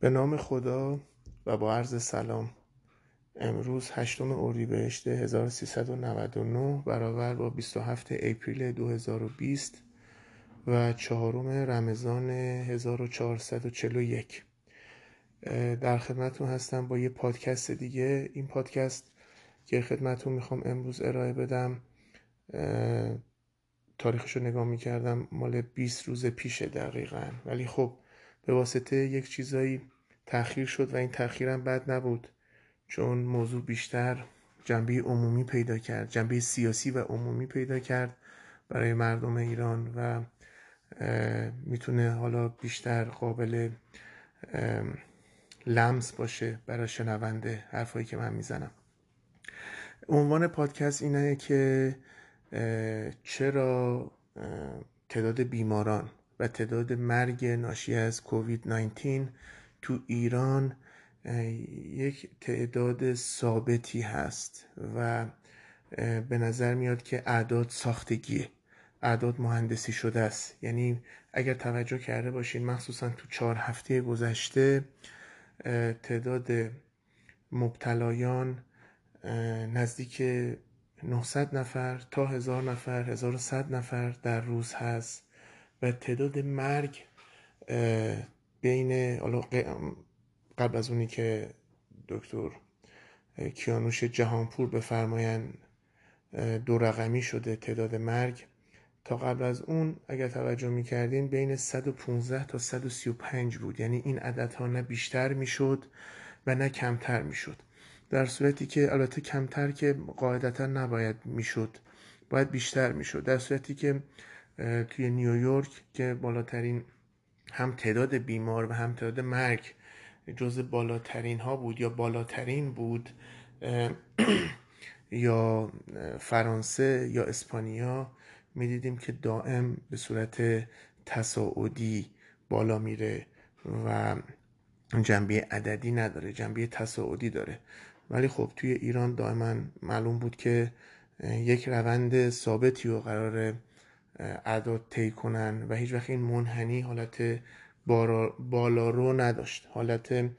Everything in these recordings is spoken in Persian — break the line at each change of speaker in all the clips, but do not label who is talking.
به نام خدا و با عرض سلام امروز هشتم اردیبهشت 1399 برابر با 27 اپریل 2020 و چهارم رمضان 1441 در خدمتون هستم با یه پادکست دیگه. این پادکست که خدمتون می‌خوام امروز ارائه بدم تاریخش رو نگاه می‌کردم مال 20 روز پیشه دقیقا. ولی خب به واسطه یک چیزایی تاخیر شد و این تاخیرم بد نبود. چون موضوع بیشتر جنبه عمومی پیدا کرد جنبه سیاسی و عمومی پیدا کرد برای مردم ایران و می‌تونه حالا بیشتر قابل لمس باشه برای شنونده حرفایی که من می‌زنم. عنوان پادکست اینه که چرا تعداد بیماران و تعداد مرگ ناشی از کووید 19 تو ایران یک تعداد ثابتی هست و به نظر میاد که اعداد ساختگیه. اعداد مهندسی شده است. یعنی اگر توجه کرده باشین مخصوصا تو چهار هفته گذشته تعداد مبتلایان نزدیک 900 نفر تا 1000 نفر 1100 نفر در روز هست. و تعداد مرگ بین قبل از اونی که دکتر کیانوش جهانپور بفرماین دو رقمی شده تعداد مرگ. تا قبل از اون اگر توجه می‌کردین بین 115 تا 135 بود. یعنی این عددها نه بیشتر می‌شد و نه کمتر می‌شد. در صورتی که البته کمتر که قاعدتا نباید می‌شد. باید بیشتر می‌شد. در صورتی که توی نیویورک که بالاترین هم تعداد بیمار و هم تعداد مرگ جز بالاترین ها بود یا بالاترین بود یا فرانسه یا اسپانیا می‌دیدیم که دائم به صورت تصاعدی بالا میره و جنبه عددی نداره جنبه تصاعدی داره. ولی خب توی ایران دائما معلوم بود که یک روند ثابتی و قرار اعداد طی کنن و هیچ وقت این منحنی حالت بالا رو نداشت. حالت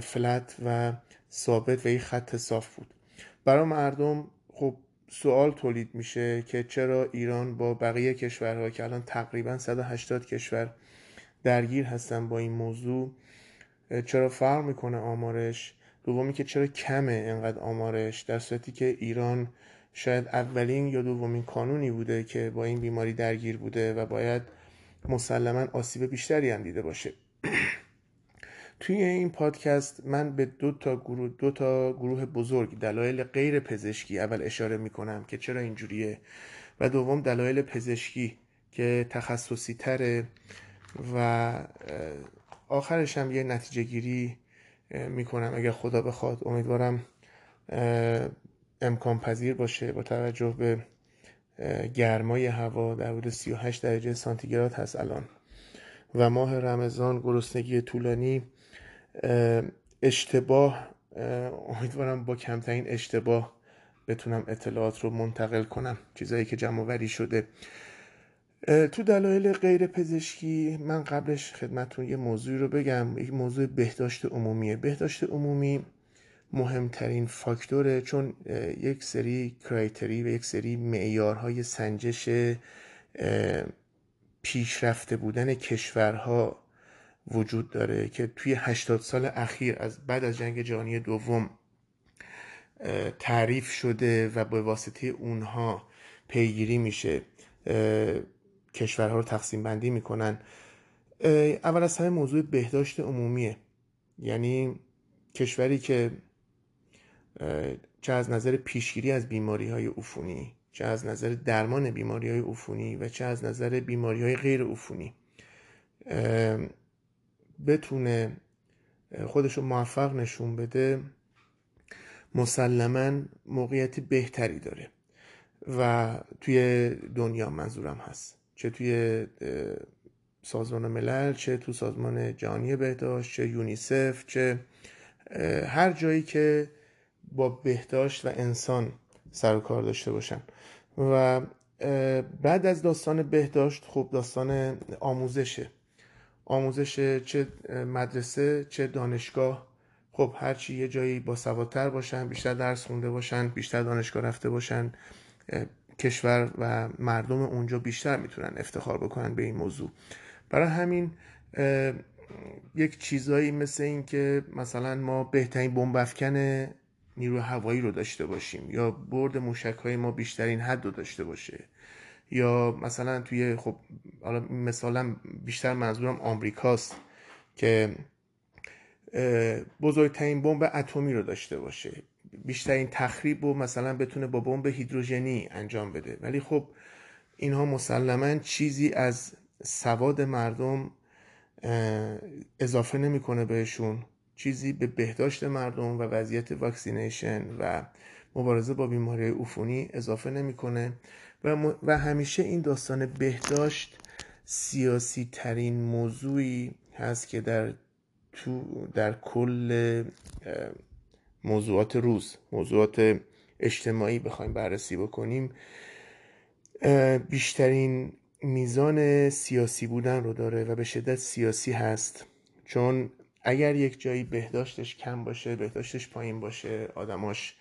فلت و ثابت و یک خط صاف بود. برای مردم خب سوال تولید میشه که چرا ایران با بقیه کشورها که الان تقریبا 180 کشور درگیر هستن با این موضوع چرا فرق می‌کنه آمارش؟ دومی که چرا کمه انقدر آمارش؟ در صورتی که ایران شاید اولین یا دومین کانونی بوده که با این بیماری درگیر بوده و باید مسلما آسیب بیشتری هم دیده باشه. توی این پادکست من به دو تا گروه دو تا گروه بزرگ دلایل غیر پزشکی اول اشاره می‌کنم که چرا اینجوریه و دوم دلایل پزشکی که تخصصی تره و آخرش هم یه نتیجه گیری می‌کنم اگر خدا بخواد. امیدوارم امکان پذیر باشه با توجه به گرمای هوا در حدود 38 درجه سانتیگراد هست الان. و ماه رمضان گرسنگی طولانی اشتباه امیدوارم با کمترین اشتباه بتونم اطلاعات رو منتقل کنم چیزایی که جمع وری شده. تو دلایل غیر پزشکی من قبلش خدمتون یه موضوعی رو بگم. یک موضوع بهداشت عمومیه. بهداشت عمومی مهمترین فاکتوره چون یک سری کرایتری و یک سری معیارهای سنجش پیشرفته بودن کشورها وجود داره که توی 80 سال اخیر از بعد از جنگ جهانی دوم تعریف شده و به واسطه اونها پیگیری میشه. کشورها رو تقسیم بندی می‌کنن. اول از همه موضوع بهداشت عمومیه. یعنی کشوری که چه از نظر پیشگیری از بیماری های عفونی چه از نظر درمان بیماری های عفونی و چه از نظر بیماری های غیر عفونی. بتونه خودشو موفق نشون بده مسلما موقعیت بهتری داره. و توی دنیا منظورم هست. چه توی سازمان ملل چه تو سازمان جهانی بهداشت چه یونیسف چه هر جایی که با بهداشت و انسان سر و کار داشته باشن. و بعد از داستان بهداشت خب داستان آموزشه. آموزش چه مدرسه چه دانشگاه. خب هرچی یه جایی با سوادتر باشن بیشتر درس خونده باشن بیشتر دانشگاه رفته باشن کشور و مردم اونجا بیشتر می‌تونن افتخار بکنن به این موضوع. برای همین یک چیزایی مثل این که مثلا ما بهترین بمبافکن نیرو هوایی رو داشته باشیم. یا برد موشک های ما بیشترین حد رو داشته باشه. یا مثلا توی خب حالا مثلا بیشتر منظورم آمریکاست که بزرگترین بمب اتمی رو داشته باشه. بیشترین تخریب رو مثلا بتونه با بمب هیدروژنی انجام بده. ولی خب اینها مسلما چیزی از سواد مردم اضافه نمی‌کنه بهشون. چیزی به بهداشت مردم و وضعیت واکسینیشن و مبارزه با بیماری عفونی اضافه نمی‌کنه و, و همیشه این داستان بهداشت سیاسی ترین موضوعی هست که در تو در کل موضوعات روز موضوعات اجتماعی بخوایم بررسی بکنیم. بیشترین میزان سیاسی بودن رو داره و به شدت سیاسی هست. چون اگر یک جایی بهداشتش کم باشه بهداشتش پایین باشه آدماش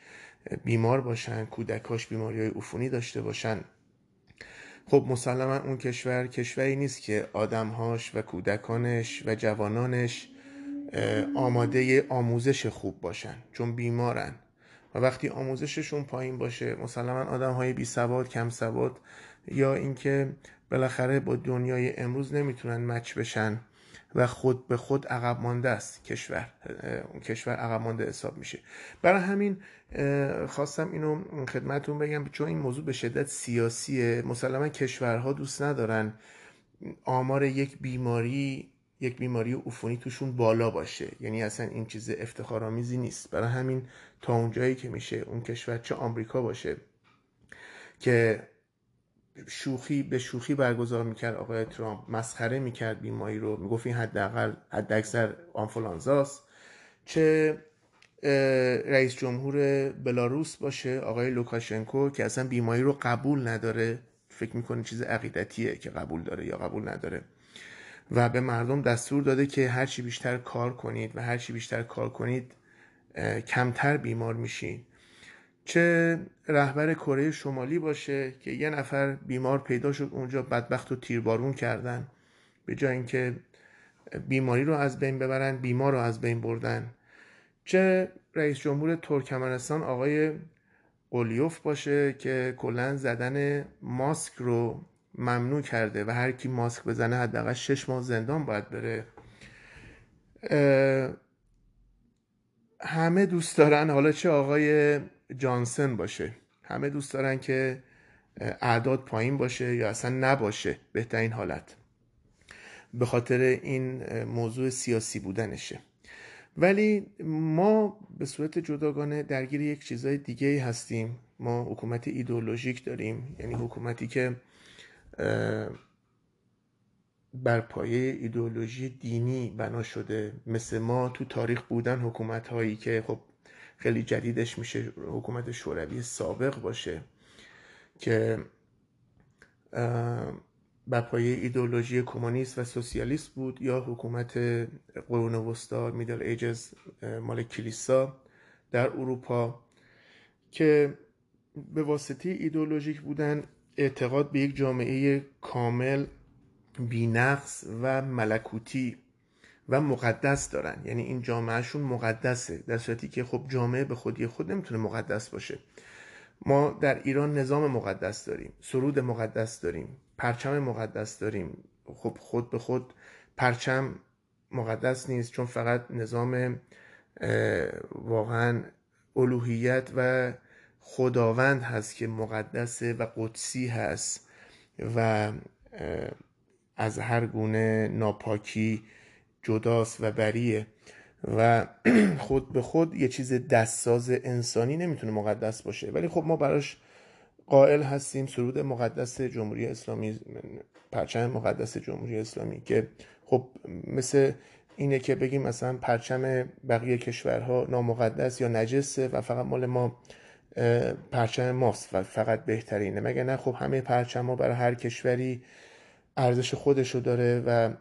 بیمار باشن کودکاش بیماری های عفونی داشته باشن خب مسلما اون کشور کشوری نیست که آدمهاش و کودکانش و جوانانش آماده آموزش خوب باشن چون بیمارن. و وقتی آموزششون پایین باشه مسلما آدم های بی سواد کم سواد یا اینکه بالاخره با دنیای امروز نمی‌تونن مچ بشن. و خود به خود عقب مانده است. کشور اون کشور عقب مانده حساب میشه. برای همین خواستم اینو خدمتون بگم چون این موضوع به شدت سیاسیه. مسلما کشورها دوست ندارن آمار یک بیماری یک بیماری عفونی توشون بالا باشه. یعنی اصلا این چیز افتخارآمیزی نیست. برای همین تا اونجایی که میشه اون کشور چه آمریکا باشه که شوخی به شوخی برگزار می‌کرد آقای ترامپ. مسخره می‌کرد بیماری رو. می‌گفت این حداقل حداکثر آنفولانزاست. چه رئیس جمهور بلاروس باشه آقای لوکاشنکو که اصلا بیماری رو قبول نداره. فکر می‌کنه چیز عقیدتیه که قبول داره یا قبول نداره. و به مردم دستور داده که هرچی بیشتر کار کنید و هرچی بیشتر کار کنید کمتر بیمار میشین. چه رهبر کره شمالی باشه که یه نفر بیمار پیدا شد اونجا بدبخت و تیربارون کردن به جای اینکه بیماری رو از بین ببرن بیمار رو از بین بردن. چه رئیس جمهور ترکمنستان آقای قلیوف باشه که کلا زدن ماسک رو ممنوع کرده و هر کی ماسک بزنه حداقل شش ماه زندان باید بره. همه دوست دارن. حالا چه آقای جانسن باشه. همه دوست دارن که اعداد پایین باشه یا اصلا نباشه بهترین حالت. به خاطر این موضوع سیاسی بودنشه. ولی ما به صورت جداگانه درگیر یک چیزای دیگه هستیم. ما حکومت ایدولوژیک داریم. یعنی حکومتی که بر پایه ایدولوژی دینی بنا شده. مثل ما تو تاریخ بودن حکومت هایی که خب خیلی جدیدش میشه حکومت شوروی سابق باشه که بر پایه ایدولوژی کمونیست و سوسیالیست بود یا حکومت قرون وسطا میدل ایجز مال کلیسا در اروپا که به واسطه ایدولوژیک بودن اعتقاد به یک جامعه کامل بینقص و ملکوتی و مقدس دارن. یعنی این جامعهشون مقدسه. در صورتی که خب جامعه به خودی خود نمی‌تونه مقدس باشه. ما در ایران نظام مقدس داریم سرود مقدس داریم پرچم مقدس داریم. خب خود به خود پرچم مقدس نیست چون فقط نظام واقعا الوهیت و خداوند هست که مقدسه و قدسی هست و از هر گونه ناپاکی جداست و بریه. و خود به خود یه چیز دستساز انسانی نمی‌تونه مقدس باشه. ولی خب ما براش قائل هستیم سرود مقدس جمهوری اسلامی پرچم مقدس جمهوری اسلامی که خب مثل اینه که بگیم مثلا پرچم بقیه کشورها نامقدس یا نجسه و فقط مال ما پرچم ماست و فقط بهترینه. مگه نه؟ خب همه پرچم ها برای هر کشوری ارزش خودشو داره و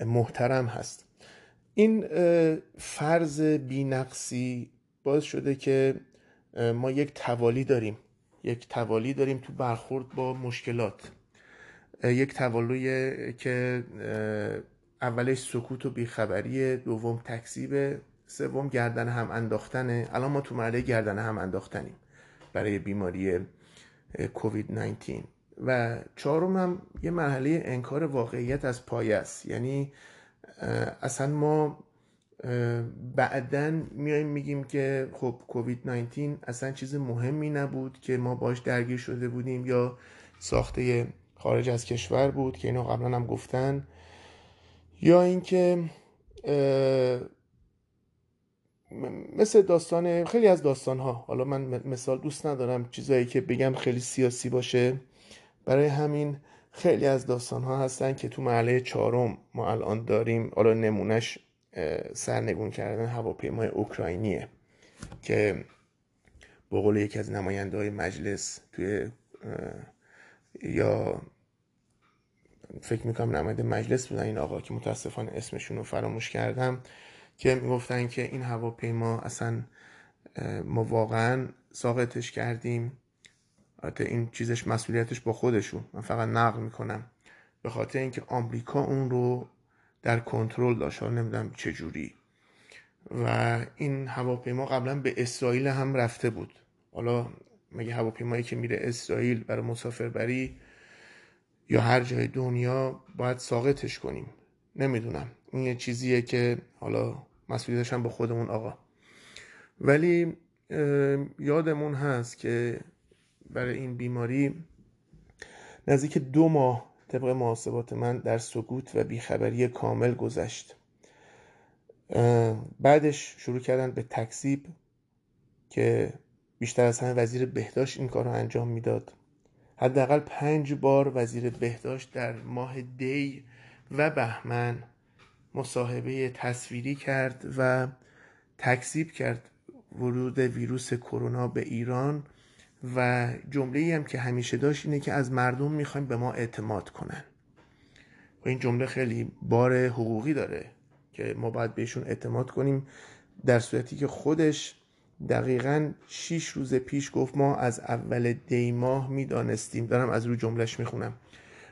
محترم هست. این فرض بینقصی باعث شده که ما یک توالی داریم. یک توالی داریم تو برخورد با مشکلات. یک توالی که اولش سکوت و بیخبری دوم تکذیب سوم گردن هم انداختنه. الان ما تو مرحله گردن هم انداختنیم برای بیماری کووید 19 و چهارم هم یه مرحله انکار واقعیت از پایه است. یعنی اصلا ما بعدا میایم میگیم که خب کووید 19 اصلا چیز مهمی نبود که ما باش درگیر شده بودیم یا ساخته خارج از کشور بود که اینو قبلا هم گفتن. یا اینکه مثل داستان خیلی از داستان ها حالا من مثال دوست ندارم چیزایی که بگم خیلی سیاسی باشه. برای همین خیلی از داستان ها هستن که تو محله چهارم ما الان داریم. حالا نمونهش سرنگون کردن هواپیمای اوکراینیه که با قول یکی از نماینده های مجلس توی یا فکر می‌کنم نماینده مجلس بودن این آقا که متاسفانه اسمشون رو فراموش کردم که می‌گفتن که این هواپیما اصلا ما واقعا ساقطش کردیم. البته این چیزش مسئولیتش با خودشون. من فقط نقل می‌کنم. به خاطر اینکه آمریکا اون رو در کنترل داشت. نمی‌دونم چه جوری و این هواپیما قبلا به اسرائیل هم رفته بود. حالا مگه هواپیمایی که میره اسرائیل برای مسافربری یا هر جای دنیا باید ساقطش کنیم؟ نمی‌دونم. این یه چیزیه که حالا مسئولیتش هم با خودمون آقا. ولی یادمون هست که برای این بیماری نزدیک دو ماه طبق محاسبات من در سکوت و بیخبری کامل گذشت. بعدش شروع کردن به تکذیب که بیشتر از همه وزیر بهداشت این کار رو انجام می‌داد. حداقل پنج بار وزیر بهداشت در ماه دی و بهمن مصاحبه تصویری کرد و تکذیب کرد ورود ویروس کرونا به ایران و جمله هم که همیشه داشت اینه که از مردم می‌خوایم به ما اعتماد کنن. و این جمله خیلی بار حقوقی داره که ما باید بهشون اعتماد کنیم در صورتی که خودش دقیقا شیش روز پیش گفت ما از اول دی ماه می‌دانستیم. دارم از رو جملهش می‌خونم.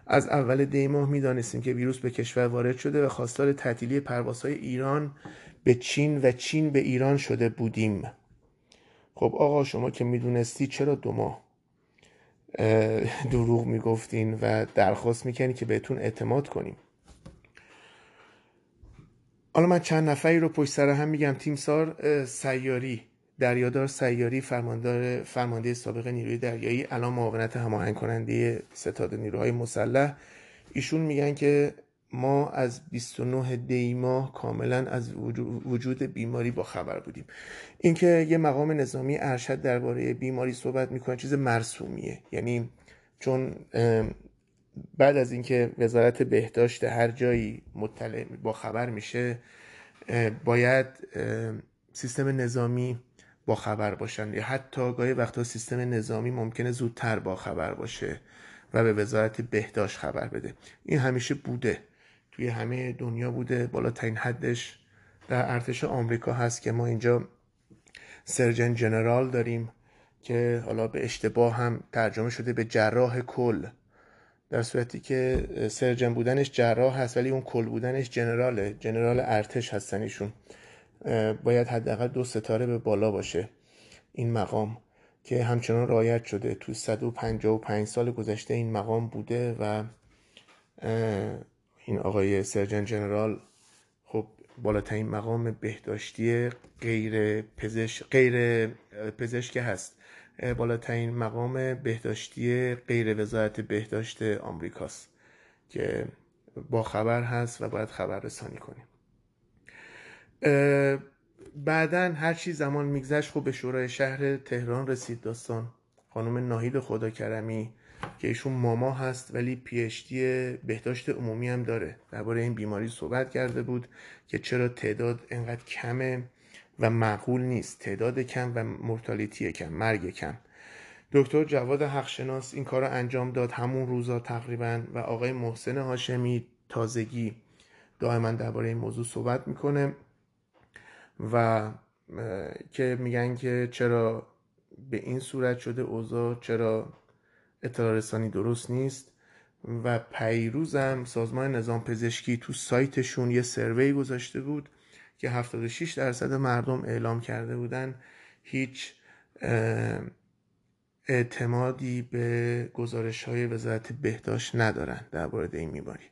از اول دی ماه می‌دانستیم که ویروس به کشور وارد شده و خواستار تعطیلی پروازهای ایران به چین و چین به ایران شده بودیم. خب آقا شما که می‌دونستی چرا دو ماه دروغ می‌گفتین و درخواست می‌کنی که بهتون اعتماد کنیم. حالا من چند نفری رو پشت سر هم میگم. تیمسار سیاری دریادار سیاری فرماندار فرمانده سابق نیروی دریایی الان معاونت هماهنگ کننده ستاد نیروهای مسلح. ایشون میگن که ما از 29 دی ماه کاملا از وجود بیماری با خبر بودیم. اینکه یه مقام نظامی ارشد درباره بیماری صحبت می‌کنه چیز مرسومیه. یعنی چون بعد از اینکه وزارت بهداشت هر جایی مطلع با خبر میشه باید سیستم نظامی با خبر باشن. یا حتی گاهی وقتا سیستم نظامی ممکنه زودتر با خبر باشه و به وزارت بهداشت خبر بده. این همیشه بوده. توی همه دنیا بوده. بالاترین حدش در ارتش آمریکا هست که ما اینجا سرجن جنرال داریم که حالا به اشتباه هم ترجمه شده به جراح کل. در صورتی که سرجن بودنش جراح هست ولی اون کل بودنش جنراله. جنرال ارتش هستن ایشون. باید حداقل دو ستاره به بالا باشه این مقام که همچنان رایت شده. تو 155 سال گذشته این مقام بوده و این آقای سرجن جنرال خب بالاترین مقام بهداشتی غیر پزشک غیر پزشک هست. بالاترین مقام بهداشتی غیر وزارت بهداشت آمریکاست که با خبر هست و باید خبر رسانی کنیم. بعدا هر چی زمان میگذشت خب به شورای شهر تهران رسید داستان. خانم ناهید خدا کرمی که ایشون ماما هست ولی پیشتی بهداشت عمومی هم داره. درباره این بیماری صحبت کرده بود که چرا تعداد انقدر کمه و معقول نیست. تعداد کم و مرتالیتی کم مرگ کم. دکتر جواد حقشناس این کار رو انجام داد همون روزا تقریبا و آقای محسن هاشمی تازگی دائما درباره این موضوع صحبت می‌کنه و که میگن که چرا به این صورت شده اوضاع چرا اطلاع رسانی درست نیست و پیروزم سازمان نظام پزشکی تو سایتشون یه سروی گذاشته بود که 76 درصد مردم اعلام کرده بودن هیچ اعتمادی به گزارش های وزارت بهداشت ندارن در مورد این بیماری.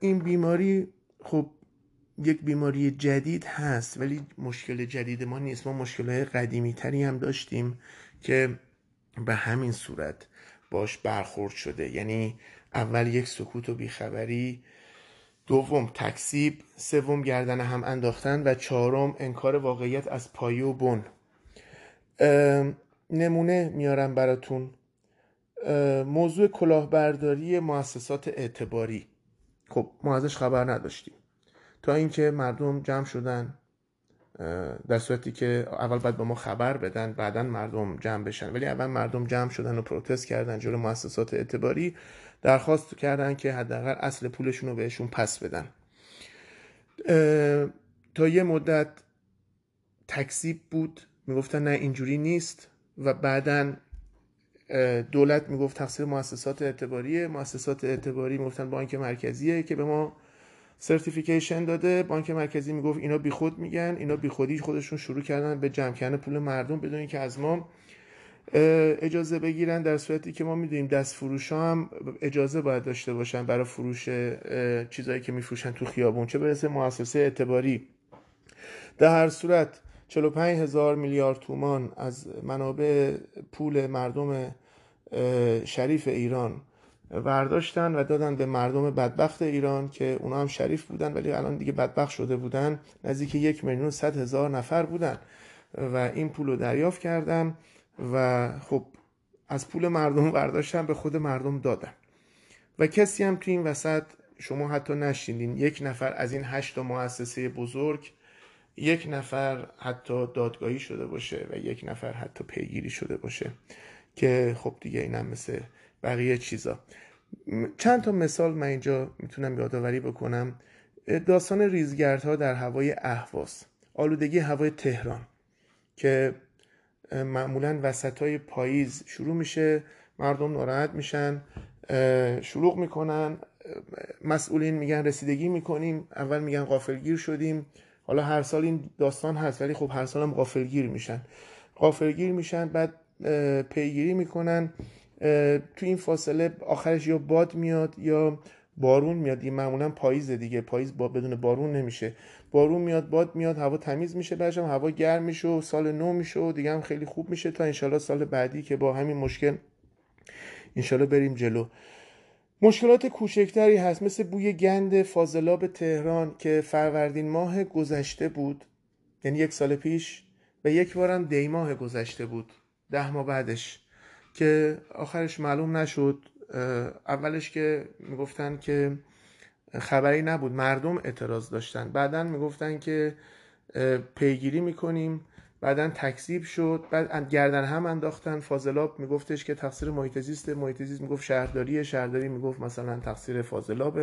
این بیماری خب یک بیماری جدید هست ولی مشکل جدید ما نیست. ما مشکل های قدیمی تری هم داشتیم که به همین صورت باش برخورد شده. یعنی اول یک سکوت و بیخبری دوم تکسیب سوم گردن هم انداختن و چهارم انکار واقعیت از پایه و بن. نمونه میارم براتون. موضوع کلاهبرداری مؤسسات اعتباری. خب ما ازش خبر نداشتیم. تا اینکه مردم جمع شدن. در صورتی که اول باید به ما خبر بدن بعدا مردم جمع بشن. ولی اول مردم جمع شدن و پروتست کردن جلو مؤسسات اعتباری درخواست کردن که حداقل اصل پولشون رو بهشون پس بدن. تا یه مدت تکذیب بود. می‌گفتن نه اینجوری نیست. و بعدا دولت می‌گفت تقصیر مؤسسات اعتباریه. مؤسسات اعتباری می‌گفتن بانک مرکزیه که به ما سرتیفیکیشن داده بانک مرکزی می‌گفت اینا بیخود میگن اینا بیخودی خودشون شروع کردن به جمع کردن پول مردم بدون اینکه از ما اجازه بگیرن در صورتی که ما می‌دونیم دست فروش ها هم اجازه باید داشته باشن برای فروش چیزایی که میفروشن تو خیابون. چه برسه مؤسسه اعتباری. در هر صورت 45 هزار میلیارد تومان از منابع پول مردم شریف ایران برداشتن و دادن به مردم بدبخت ایران که اونا هم شریف بودن ولی الان دیگه بدبخت شده بودن. نزدیک یک میلیون صد هزار نفر بودن و این پول رو دریافت کردن و خب از پول مردم برداشتن به خود مردم دادن. و کسی هم تو این وسط شما حتی نشیندین یک نفر از این هشت مؤسسه بزرگ یک نفر حتی دادگاهی شده باشه و یک نفر حتی پیگیری شده باشه که خب دیگه اینم مثل بقیه چیزا. چند تا مثال من اینجا می‌تونم یادآوری بکنم. داستان ریزگردها در هوای اهواز. آلودگی هوای تهران که معمولا وسط های پاییز شروع میشه مردم ناراحت میشن شروع می‌کنن مسئولین میگن رسیدگی می‌کنیم اول میگن غافلگیر شدیم. حالا هر سال این داستان هست ولی خب هر سال هم غافلگیر میشن. غافلگیر میشن بعد پیگیری می‌کنن. تو این فاصله آخرش یا باد میاد یا بارون میاد. این معمولا پاییز دیگه. پاییز با بدون بارون نمیشه. بارون میاد باد میاد هوا تمیز میشه بعدش هوا گرم میشه و سال نو میشه و دیگه هم خیلی خوب میشه تا انشالله سال بعدی که با همین مشکل انشالله بریم جلو. مشکلات کوچکتری هست. مثل بوی گند فاضلاب تهران که فروردین ماه گذشته بود. یعنی یک سال پیش و یک بارم دی ماه گذشته بود. ده ماه بعدش. که آخرش معلوم نشد اولش که می‌گفتن که خبری نبود مردم اعتراض داشتن. بعدا می‌گفتن که پیگیری می‌کنیم. بعدا تکذیب شد. بعد گردن هم انداختن. فاضلاب میگفتش که تقصیر محیط زیست محیط زیست می‌گفت شهرداری شهرداری می‌گفت مثلا تقصیر فاضلاب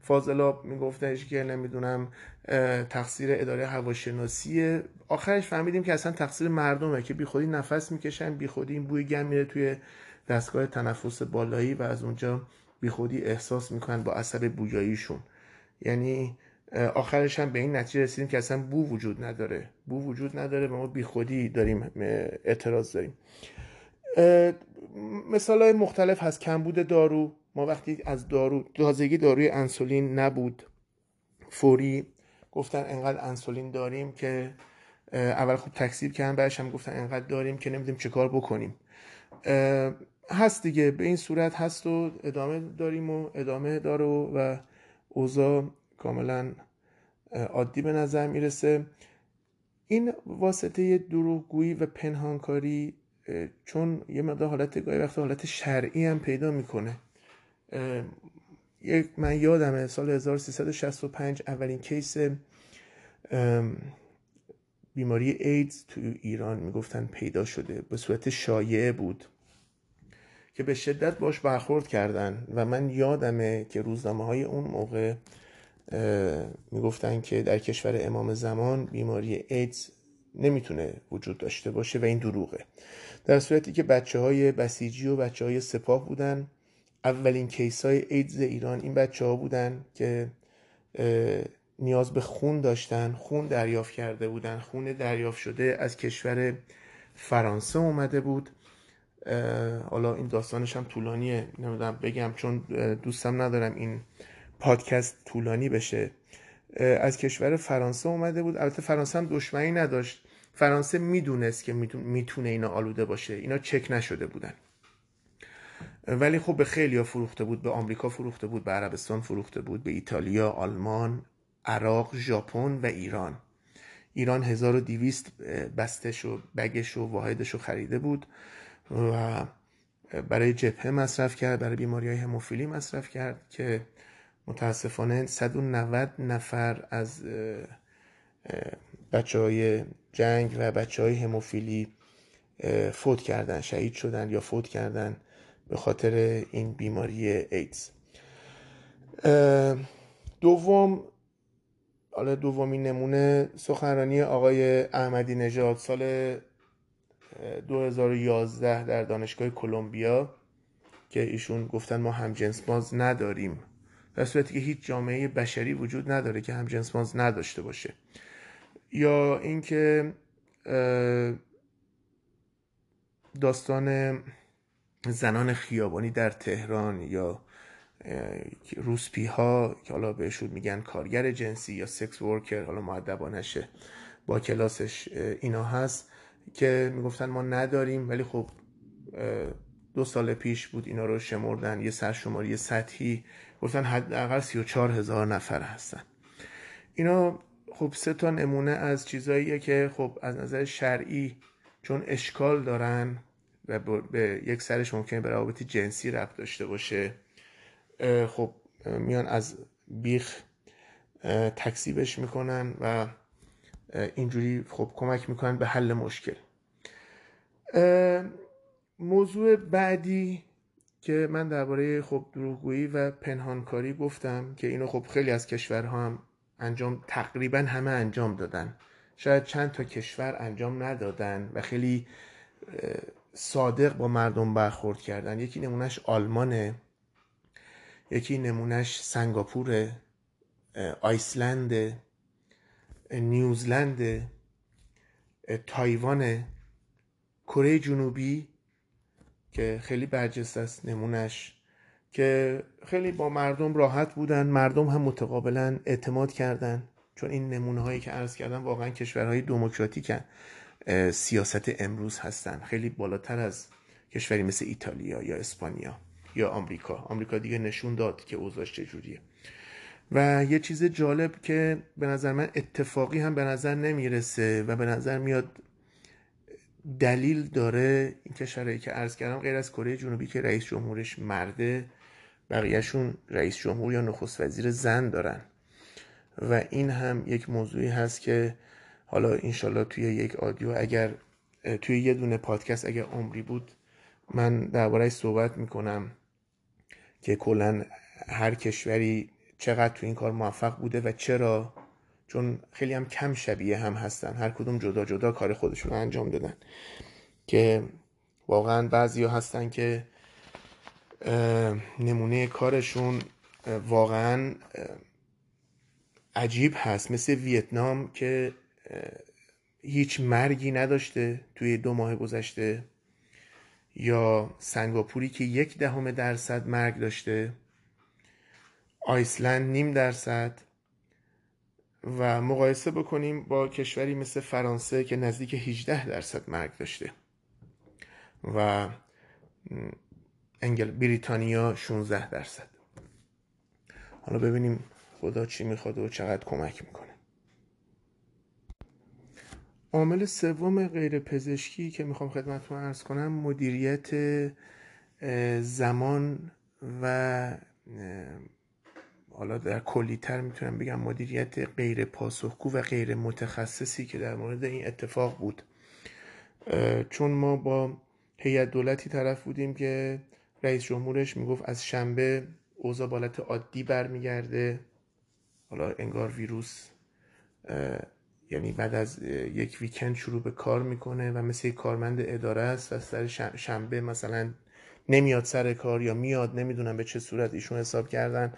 فاضلاب میگفتش که نمی‌دونم تقصیر اداره هواشناسی. آخرش فهمیدیم که اصلا تقصیر مردمه که بیخودی نفس می‌کشن بیخودی این بوی گم میره توی دستگاه تنفس بالایی و از اونجا بیخودی احساس می‌کنن با اثر بویاییشون یعنی آخرش هم به این نتیجه رسیدیم که اصلا بو وجود نداره. بو وجود نداره و ما بیخودی داریم اعتراض داریم. مثال های مختلف هست. کمبود دارو ما وقتی از دارو تازگی داروی انسولین نبود فوری گفتن انقدر انسولین داریم که اول خوب تکسیب کردن بعدش هم گفتن انقدر داریم که نمی‌دونیم چه کار بکنیم. هست دیگه به این صورت هست و ادامه داریم و ادامه داره و اوضاع کاملا عادی به نظر می‌رسه. این واسطه دروغگویی و پنهانکاری چون یه مقدار حالت گاهی وقت حالت شرعی هم پیدا می‌کنه. من یادمه سال 1365 اولین کیس بیماری ایدز تو ایران می‌گفتن پیدا شده. به صورت شایعه بود که به شدت باش برخورد کردن. و من یادمه که روزنامه های اون موقع می‌گفتن که در کشور امام زمان بیماری ایدز نمی‌تونه وجود داشته باشه و این دروغه. در صورتی که بچه های بسیجی و بچه های سپاه بودن. اولین کیس های ایدز ایران این بچه ها بودن که نیاز به خون داشتن خون دریافت کرده بودن. خون دریافت شده از کشور فرانسه اومده بود. حالا این داستانش هم طولانیه نمی‌دونم بگم چون دوستم ندارم این پادکست طولانی بشه. از کشور فرانسه اومده بود. البته فرانسه هم دشمنی نداشت. فرانسه می‌دونست که می‌تونه اینا آلوده باشه. اینا چک نشده بودن. ولی خب به خیلی ها فروخته بود به آمریکا فروخته بود به عربستان فروخته بود به ایتالیا آلمان عراق ژاپن و ایران. ایران 1200 بستش و بگش و واحدش رو خریده بود و برای جبهه مصرف کرد برای بیماری های هموفیلی مصرف کرد که متاسفانه 190 نفر از بچه های جنگ و بچه های هموفیلی فوت کردن شهید شدن یا فوت کردن. به خاطر این بیماری ایدز. دوم حالا دومین نمونه سخنرانی آقای احمدی نژاد سال 2011 در دانشگاه کلمبیا که ایشون گفتن ما هم جنس باز نداریم. در صورتی که هیچ جامعه بشری وجود نداره که هم جنس باز نداشته باشه. یا اینکه داستان زنان خیابانی در تهران یا روسپی ها که حالا بهشون میگن کارگر جنسی یا سکس ورکر حالا معدبانشه با کلاسش اینا هست که می‌گفتن ما نداریم ولی خب دو سال پیش بود اینا رو شمردن یه سرشماری سطحی گفتن حداقل 34 هزار نفر هستن. اینا خب سه تا نمونه از چیزاییه که خب از نظر شرعی چون اشکال دارن و به یک سرش ممکنه به روابط جنسی ربط داشته باشه. خب میان از بیخ تکسیبش می‌کنن و اینجوری خب کمک می‌کنن به حل مشکل. موضوع بعدی که من درباره خب دروغگویی و پنهانکاری گفتم که اینو خب خیلی از کشورها هم انجام تقریبا همه انجام دادن. شاید چند تا کشور انجام ندادن و خیلی صادق با مردم برخورد کردن. یکی نمونهش آلمانه یکی نمونهش سنگاپور آیسلند نیوزلند تایوان کره جنوبی که خیلی برجسته است نمونهش که خیلی با مردم راحت بودن. مردم هم متقابلا اعتماد کردن چون این نمونه هایی که عرض کردم واقعا کشورهای دموکراتیکن. سیاست امروز هستن. خیلی بالاتر از کشوری مثل ایتالیا یا اسپانیا یا آمریکا. آمریکا دیگه نشون داد که اوضاعش چجوریه. و یه چیز جالب که به نظر من اتفاقی هم به نظر نمی‌رسه و به نظر میاد دلیل داره این کشورهایی که عرض کردم غیر از کره جنوبی که رئیس جمهورش مرده بقیهشون رئیس جمهور یا نخست وزیر زن دارن. و این هم یک موضوعی هست که حالا انشالله توی یک آدیو اگر توی یه دونه پادکست اگر عمری بود من دربارهش صحبت می‌کنم که کلا هر کشوری چقدر تو این کار موفق بوده و چرا؟ چون خیلی هم کم شبیه هم هستن. هر کدوم جدا جدا کار خودشون انجام دادن. که واقعا بعضی هستن که نمونه کارشون واقعا عجیب هست. مثل ویتنام که هیچ مرگی نداشته توی دو ماه گذشته یا سنگاپوری که یک دهم درصد مرگ داشته آیسلند نیم درصد و مقایسه بکنیم با کشوری مثل فرانسه که نزدیک 18 درصد مرگ داشته و انگل بریتانیا 16 درصد. حالا ببینیم خدا چی می‌خواد و چقدر کمک می‌کنه. عامل سوم غیر پزشکی که می‌خوام خدمتتون ارز کنم مدیریت زمان و حالا در کلیتر می‌تونم بگم مدیریت غیر پاسخگو و غیر متخصصی که در مورد این اتفاق بود. چون ما با هیئت دولتی طرف بودیم که رئیس جمهورش می‌گفت از شنبه اوضاع بالت عادی برمیگرده. حالا انگار ویروس یعنی بعد از یک ویکند شروع به کار می‌کنه و مثل یک کارمند اداره است و سر شنبه مثلا نمیاد سر کار یا میاد نمی‌دونم به چه صورت ایشون حساب کردن.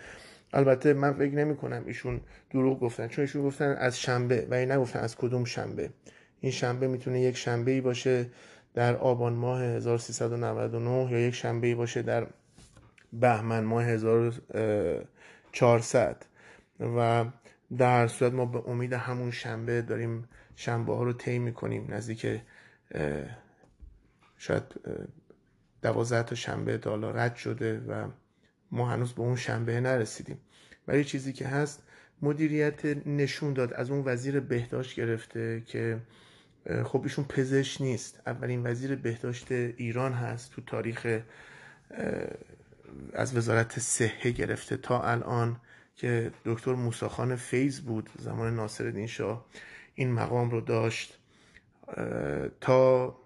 البته من فکر نمی کنم ایشون دروغ گفتن چون ایشون گفتن از شنبه و این نگفتن از کدوم شنبه. این شنبه می‌تونه یک شنبه ای باشه در آبان ماه 1399 یا یک شنبه ای باشه در بهمن ماه 1400 و در صورت ما به امید همون شنبه داریم شنبه ها رو طی می‌کنیم نزدیک شاید دوازده تا شنبه تا رد شده و ما هنوز به اون شنبه نرسیدیم. ولی چیزی که هست مدیریت نشون داد از اون وزیر بهداشت گرفته که خب ایشون پزشک نیست. اولین وزیر بهداشت ایران هست تو تاریخ از وزارت صحه گرفته تا الان. که دکتر موساخان فیض بود زمان ناصر شاه این مقام رو داشت. تا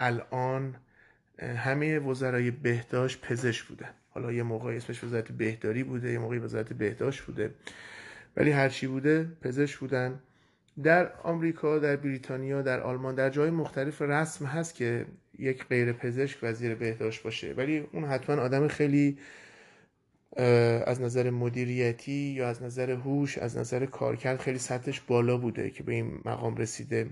الان همه وزرای بهداشت پزشک بودن حالا یه موقع اسمش وزارت بهداری بوده یه موقعی وزارت بهداشت بوده. ولی هرچی بوده پزشک بودن. در آمریکا در بریتانیا در آلمان در جای مختلف رسم هست که یک غیر پزشک وزیر بهداشت باشه. ولی اون حتما آدم خیلی از نظر مدیریتی یا از نظر هوش از نظر کارکرد خیلی سطحش بالا بوده که به این مقام رسیده.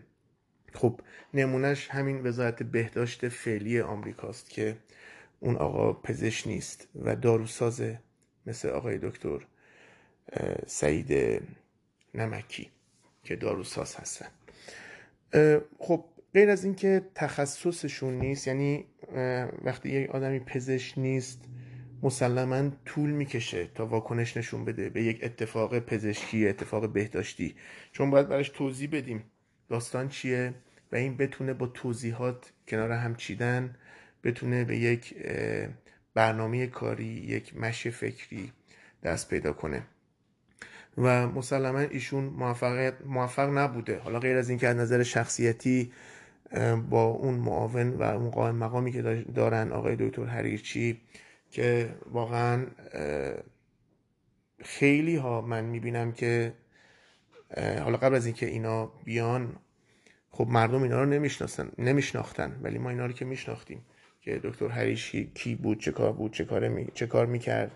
خب نمونهش همین وزارت بهداشت فعلی آمریکاست که اون آقا پزشک نیست و داروسازه مثل آقای دکتر سعید نمکی که داروساز هستن. خب غیر از اینکه تخصصشون نیست یعنی وقتی یک آدمی پزشک نیست مسلما طول می‌کشه تا واکنش نشون بده به یک اتفاق پزشکی اتفاق بهداشتی. چون باید براش توضیح بدیم داستان چیه و این بتونه با توضیحات کنار هم چیدن بتونه به یک برنامه کاری یک مشی فکری دست پیدا کنه. و مسلما ایشون موفق, موفق نبوده. حالا غیر از اینکه از نظر شخصیتی با اون معاون و اون قائم مقامی که دارن آقای دکتر حریرچی که واقعا خیلی ها من می‌بینم که حالا قبل از اینکه اینا بیان خب مردم اینا رو نمی‌شناسن نمیشناختن ولی ما اینا رو که میشناختیم که دکتر هریشی کی بود چه کار بود چه کار می... چه می‌کرد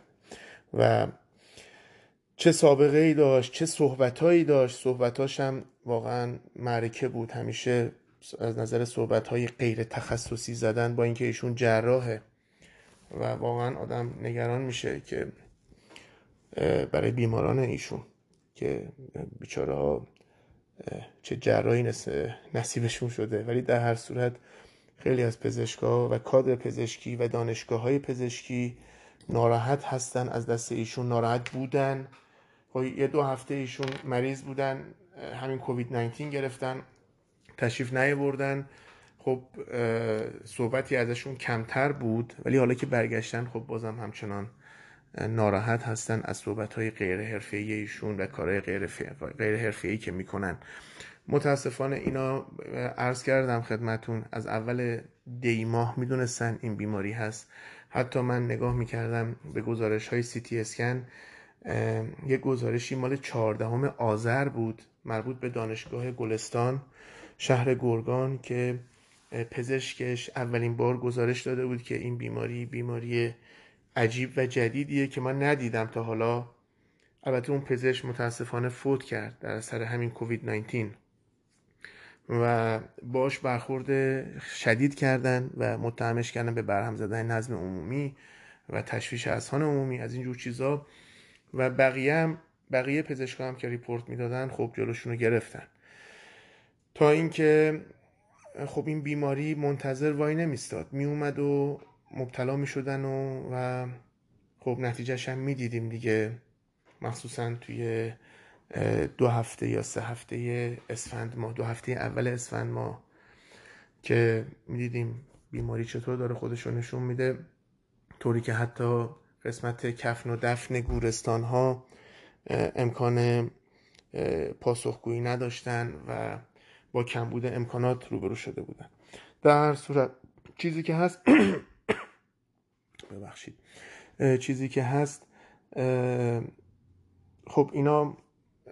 و چه سابقه ای داشت چه صحبت داشت. صحبتاش هم واقعا معرکه بود. همیشه از نظر صحبت های غیر تخصصی زدن با اینکه ایشون جراحه. و واقعا آدم نگران میشه که برای بیماران ایشون که بیچاره ها چه جراحی نصیبشون شده. ولی در هر صورت خیلی از پزشکا و کادر پزشکی و دانشگاه های پزشکی ناراحت هستن از دست ایشون ناراحت بودن. خب یه دو هفته ایشون مریض بودن همین کووید 19 گرفتن تشریف بردن خب صحبتی ازشون کمتر بود ولی حالا که برگشتن خب بازم همچنان ناراحت هستن از صحبت های غیر ایشون و کارهای غیر, غیر حرفه ای که می‌کنن. متاسفانه اینا عرض کردم خدمتون از اول دی ماه می‌دونستن این بیماری هست. حتی من نگاه می‌کردم به گزارش های سی تی اسکن یه گزارشی مال چهاردهم آذر بود مربوط به دانشگاه گلستان شهر گرگان که پزشکش اولین بار گزارش داده بود که این بیماری بیماری عجیب و جدیدیه که من ندیدم تا حالا. البته اون پزشک متاسفانه فوت کرد در اثر همین کووید 19 و باش برخورد شدید کردن و متهمش کردن به برهم زدن نظم عمومی و تشویش اذهان عمومی از اینجور چیزا. و بقیه هم بقیه پزشکان هم که ریپورت می‌دادن خب جلوشون رو گرفتن. تا اینکه خب این بیماری منتظر وای نمیستاد میومد و مبتلا می‌شدن و, و خب نتیجهش هم می‌دیدیم دیگه. مخصوصا توی دو هفته یا سه هفته اسفند ماه دو هفته اول اسفند ماه که می‌دیدیم بیماری چطور داره خودش رو نشون میده. طوری که حتی قسمت کفن و دفن گورستان ها امکان پاسخگویی نداشتن و با کمبود امکانات روبرو شده بودن. در صورت چیزی که هست ببخشید. چیزی که هست خب اینا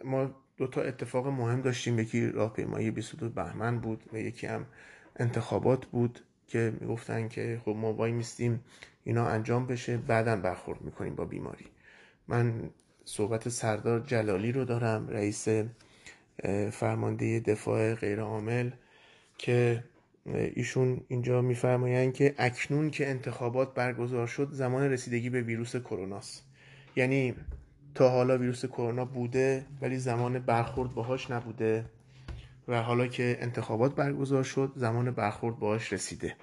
ما دو تا اتفاق مهم داشتیم. یکی راهپیمایی 22 بهمن بود و یکی هم انتخابات بود که می‌گفتن که خب ما وای میستیم اینا انجام بشه بعدا برخورد می‌کنیم با بیماری. من صحبت سردار جلالی رو دارم رئیس فرمانده دفاع غیرعامل که ایشون اینجا میفرمایند که اکنون که انتخابات برگزار شد زمان رسیدگی به ویروس کروناست یعنی تا حالا ویروس کرونا بوده ولی زمان برخورد باهاش نبوده و حالا که انتخابات برگزار شد زمان برخورد باهاش رسیده.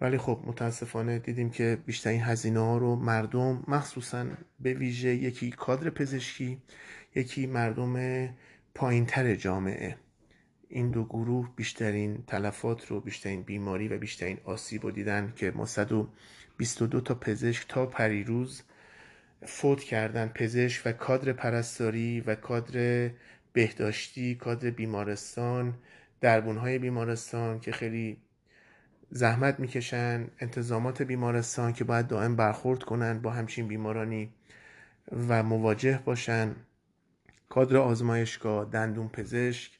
ولی خب متاسفانه دیدیم که بیشترین هزینه ها رو مردم مخصوصا به ویژه یکی کادر پزشکی یکی مردم پایینتر جامعه. این دو گروه بیشترین تلفات رو بیشترین بیماری و بیشترین آسیب رو دیدن که ما 122 تا پزشک تا پریروز فوت کردن. پزشک و کادر پرستاری و کادر بهداشتی کادر بیمارستان دربونهای بیمارستان که خیلی زحمت می‌کشن انتظامات بیمارستان که باید دائم برخورد کنن با همچین بیمارانی و مواجه باشن. کادر آزمایشگاه دندون پزشک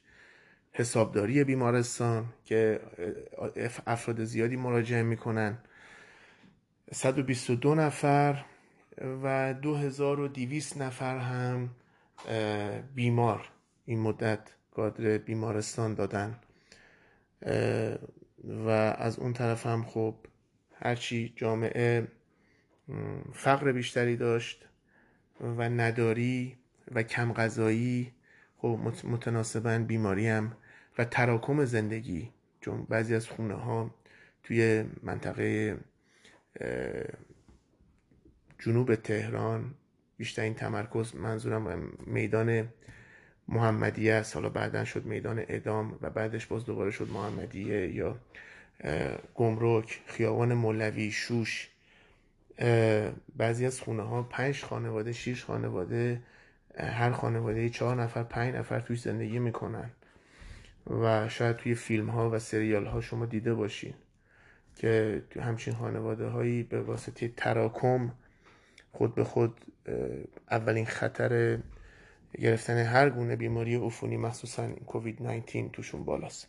حسابداری بیمارستان که افراد زیادی مراجعه می‌کنن. 122 نفر و 2200 نفر هم بیمار. این مدت کادر بیمارستان دادن. و از اون طرف هم خب هرچی جامعه فقر بیشتری داشت و نداری و کم غذایی خب متناسبا بیماری هم و تراکم زندگی. چون بعضی از خونه ها توی منطقه جنوب تهران بیشترین تمرکز منظورم میدان محمدیه است. حالا بعدا شد میدان ادام و بعدش باز دوباره شد محمدیه یا گمرک خیابان مولوی شوش. بعضی از خونه ها پنج خانواده شیش خانواده هر خانواده چهار نفر پنج نفر توی زندگی می‌کنن. و شاید توی فیلم ها و سریال ها شما دیده باشین که همچین خانواده هایی به واسطه تراکم خود به خود اولین خطر گرفتن هر گونه بیماری عفونی مخصوصا کووید 19 توشون بالاست.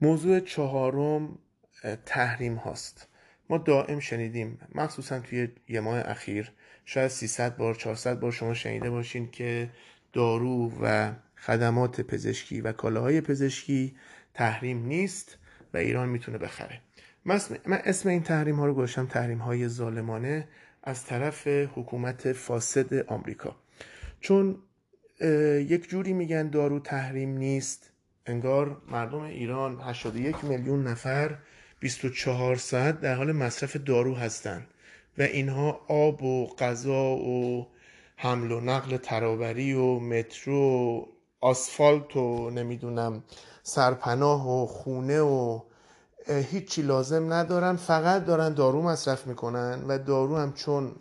موضوع چهارم تحریم هاست. ما دائم شنیدیم مخصوصا توی یه ماه اخیر شاید 300 بار 400 بار شما شنیده باشین که دارو و خدمات پزشکی و کالاهای پزشکی تحریم نیست و ایران می‌تونه بخره. من اسم این تحریم ها رو گذاشتم تحریم های ظالمانه از طرف حکومت فاسد آمریکا. چون یک جوری میگن دارو تحریم نیست. انگار مردم ایران 81 میلیون نفر 24 ساعت در حال مصرف دارو هستند و اینها آب و غذا و حمل و نقل ترابری و مترو و آسفالت و نمی‌دونم سرپناه و خونه و هیچی لازم ندارن. فقط دارن دارو مصرف می‌کنن و دارو هم چون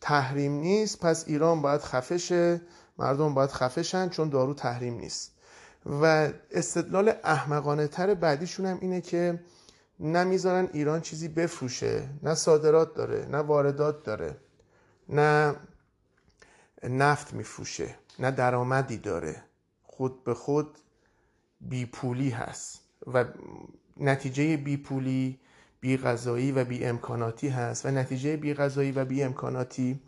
تحریم نیست پس ایران باید خفشه مردم باید خفشن چون دارو تحریم نیست. و استدلال احمقانه تر بعدیشون هم اینه که نمی‌ذارن ایران چیزی بفروشه نه صادرات داره نه واردات داره نه نفت میفروشه نه درآمدی داره. خود به خود بیپولی هست و نتیجه بیپولی بی غذایی و بی امکاناتی هست و نتیجه بی غذایی و بی امکاناتی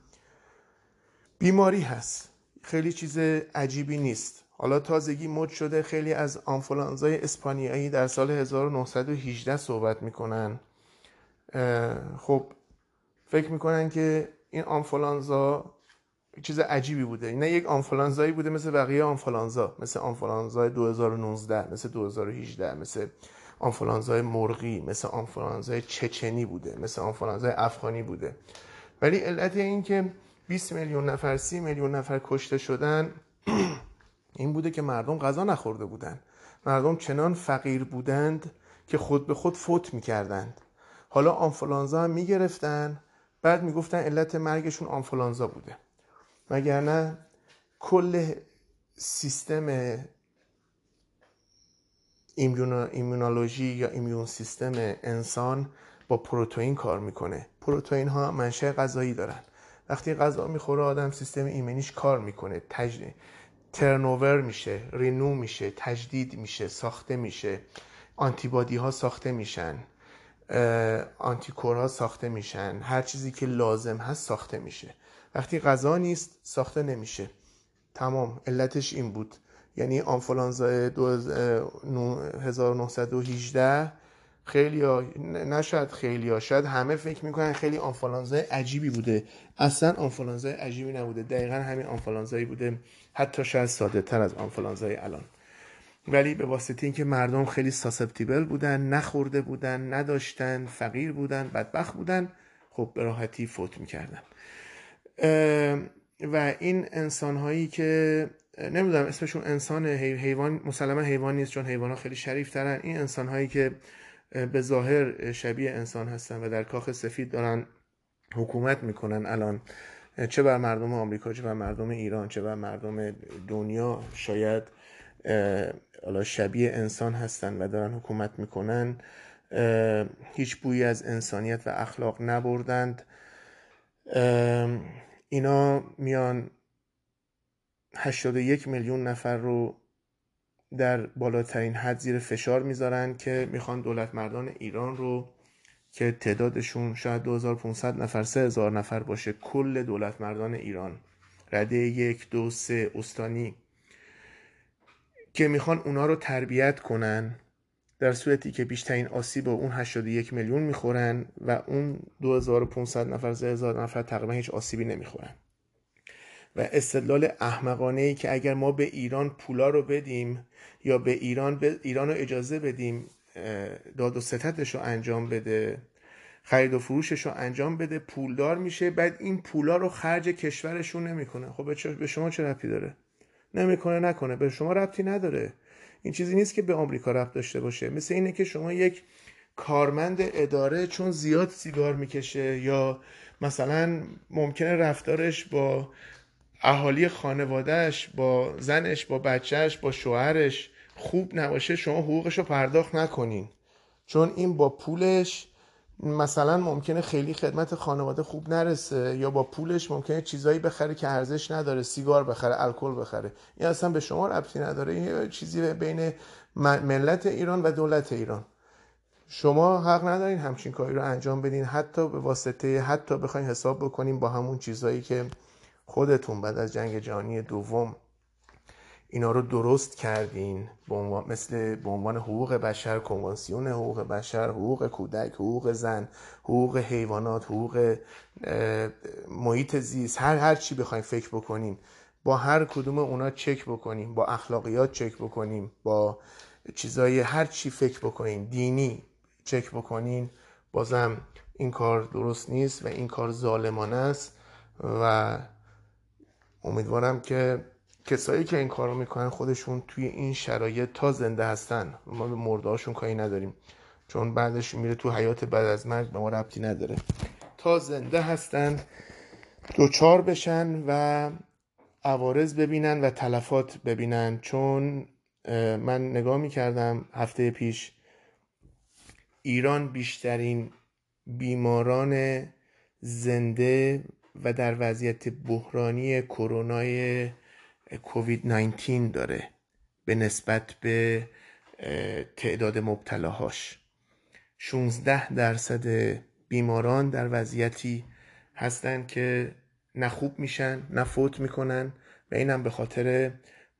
بیماری هست. خیلی چیز عجیبی نیست. حالا تازگی مد شده خیلی از آنفولانزای اسپانیایی در سال 1918 صحبت می‌کنن. خب فکر می‌کنن که این آنفولانزا چیز عجیبی بوده. نه یک آنفولانزایی بوده مثل بقیه آنفولانزا مثل آنفولانزای 2019 مثل 2018 مثل آنفولانزای مرغی مثل آنفولانزای چچنی بوده مثل آنفولانزای افغانی بوده. ولی علت این که 20 میلیون نفر 30 میلیون نفر کشته شدن این بوده که مردم غذا نخورده بودند مردم چنان فقیر بودند که خود به خود فوت می‌کردند. حالا آنفولانزا هم می‌گرفتن. بعد می‌گفتن علت مرگشون آنفولانزا بوده. وگرنه کل سیستم ایمونولوژی یا ایمیون سیستم انسان با پروتئین کار می‌کنه. پروتئین ها منشأ غذایی دارن. وقتی غذا می‌خوره آدم سیستم ایمنیش کار می‌کنه. تج... ترنوور میشه رینو میشه تجدید میشه ساخته میشه. آنتیبادی ها ساخته میشن. آنتیکورها ساخته میشن. هر چیزی که لازم هست ساخته میشه. وقتی غذا نیست ساخته نمیشه. تمام. علتش این بود. یعنی آنفولانزا 1918 خیلی ها نشد خیلی ها شاید همه فکر می‌کنن خیلی آنفولانزا عجیبی بوده. اصلا آنفولانزا عجیبی نبوده. دقیقا همین آنفولانزایی بوده. حتی شاید ساده تر از آنفولانزای الان. ولی به واسطه اینکه مردم خیلی ساسپتیبل بودن نخورده بودن نداشتن فقیر بودن بدبخت بودن خب به راحتی فوت می‌کردن. و این انسان هایی که نمی‌دونم اسمشون انسان حیوان مسلما حیوان نیست چون حیوان ها خیلی شریف ترن این انسان هایی که به ظاهر شبیه انسان هستن و در کاخ سفید دارن حکومت می‌کنن الان. چه بر مردم آمریکا چه بر مردم ایران چه بر مردم دنیا شاید حالا شبیه انسان هستن و دارن حکومت می‌کنن. هیچ بویی از انسانیت و اخلاق نبردند. اینا میان 81 میلیون نفر رو در بالاترین حد زیر فشار می‌ذارن که می‌خوان دولت مردان ایران رو که تعدادشون شاید 2500 نفر 3000 نفر باشه کل دولت مردان ایران. رده یک دو سه استانی. که می‌خوان اونا رو تربیت کنن در صورتی که بیشترین آسیب اون 81 میلیون می‌خورن و اون 2500 نفر 3000 نفر تقریبا هیچ آسیبی نمی‌خورن. و استدلال احمقانه ای که اگر ما به ایران پولا رو بدیم یا به ایران به ایران رو اجازه بدیم داد و ستتش رو انجام بده. خرید و فروشش رو انجام بده. پولدار میشه. بعد این پولا رو خرج کشورشون نمی‌کنه. خب به شما چه ربطی داره؟ نمی‌کنه نکنه. به شما ربطی نداره. این چیزی نیست که به آمریکا ربط داشته باشه. مثل اینه که شما یک کارمند اداره چون زیاد سیگار می‌کشه یا مثلا ممکنه رفتارش با اهالی خانوادهش با زنش با بچهش با شوهرش خوب نباشه شما حقوقش رو پرداخت نکنین. چون این با پولش مثلا ممکنه خیلی خدمت خانواده خوب نرسه یا با پولش ممکنه چیزایی بخره که ارزش نداره سیگار بخره الکل بخره. این اصلا به شما ربطی نداره. این چیزی بین ملت ایران و دولت ایران. شما حق ندارین همچین کاری رو انجام بدین. حتی به واسطه حتی بخواین حساب بکنیم با همون چیزایی که خودتون بعد از جنگ جهانی دوم اینا رو درست کردین مثل به عنوان حقوق بشر کنوانسیون حقوق بشر حقوق کودک حقوق زن حقوق حیوانات حقوق محیط زیست هر هر چی بخوایم فکر بکنیم با هر کدوم اونا چک بکنیم با اخلاقیات چک بکنیم با چیزای هر چی فکر بکنیم دینی چک بکنین بازم این کار درست نیست و این کار ظالمانه است و امیدوارم که کسایی که این کارو می‌کنن خودشون توی این شرایط تا زنده هستن. ما به مردهاشون کاری نداریم. چون بعدش میره تو حیات بعد از مرگ به ما ربطی نداره. تا زنده هستن دوچار بشن و عوارض ببینن و تلفات ببینن. چون من نگاه می‌کردم هفته پیش ایران بیشترین بیماران زنده و در وضعیت بحرانی کرونای کووید 19 داره به نسبت به تعداد مبتلاهاش. 16 درصد بیماران در وضعیتی هستند که نه خوب میشن نه فوت می‌کنن و اینم به خاطر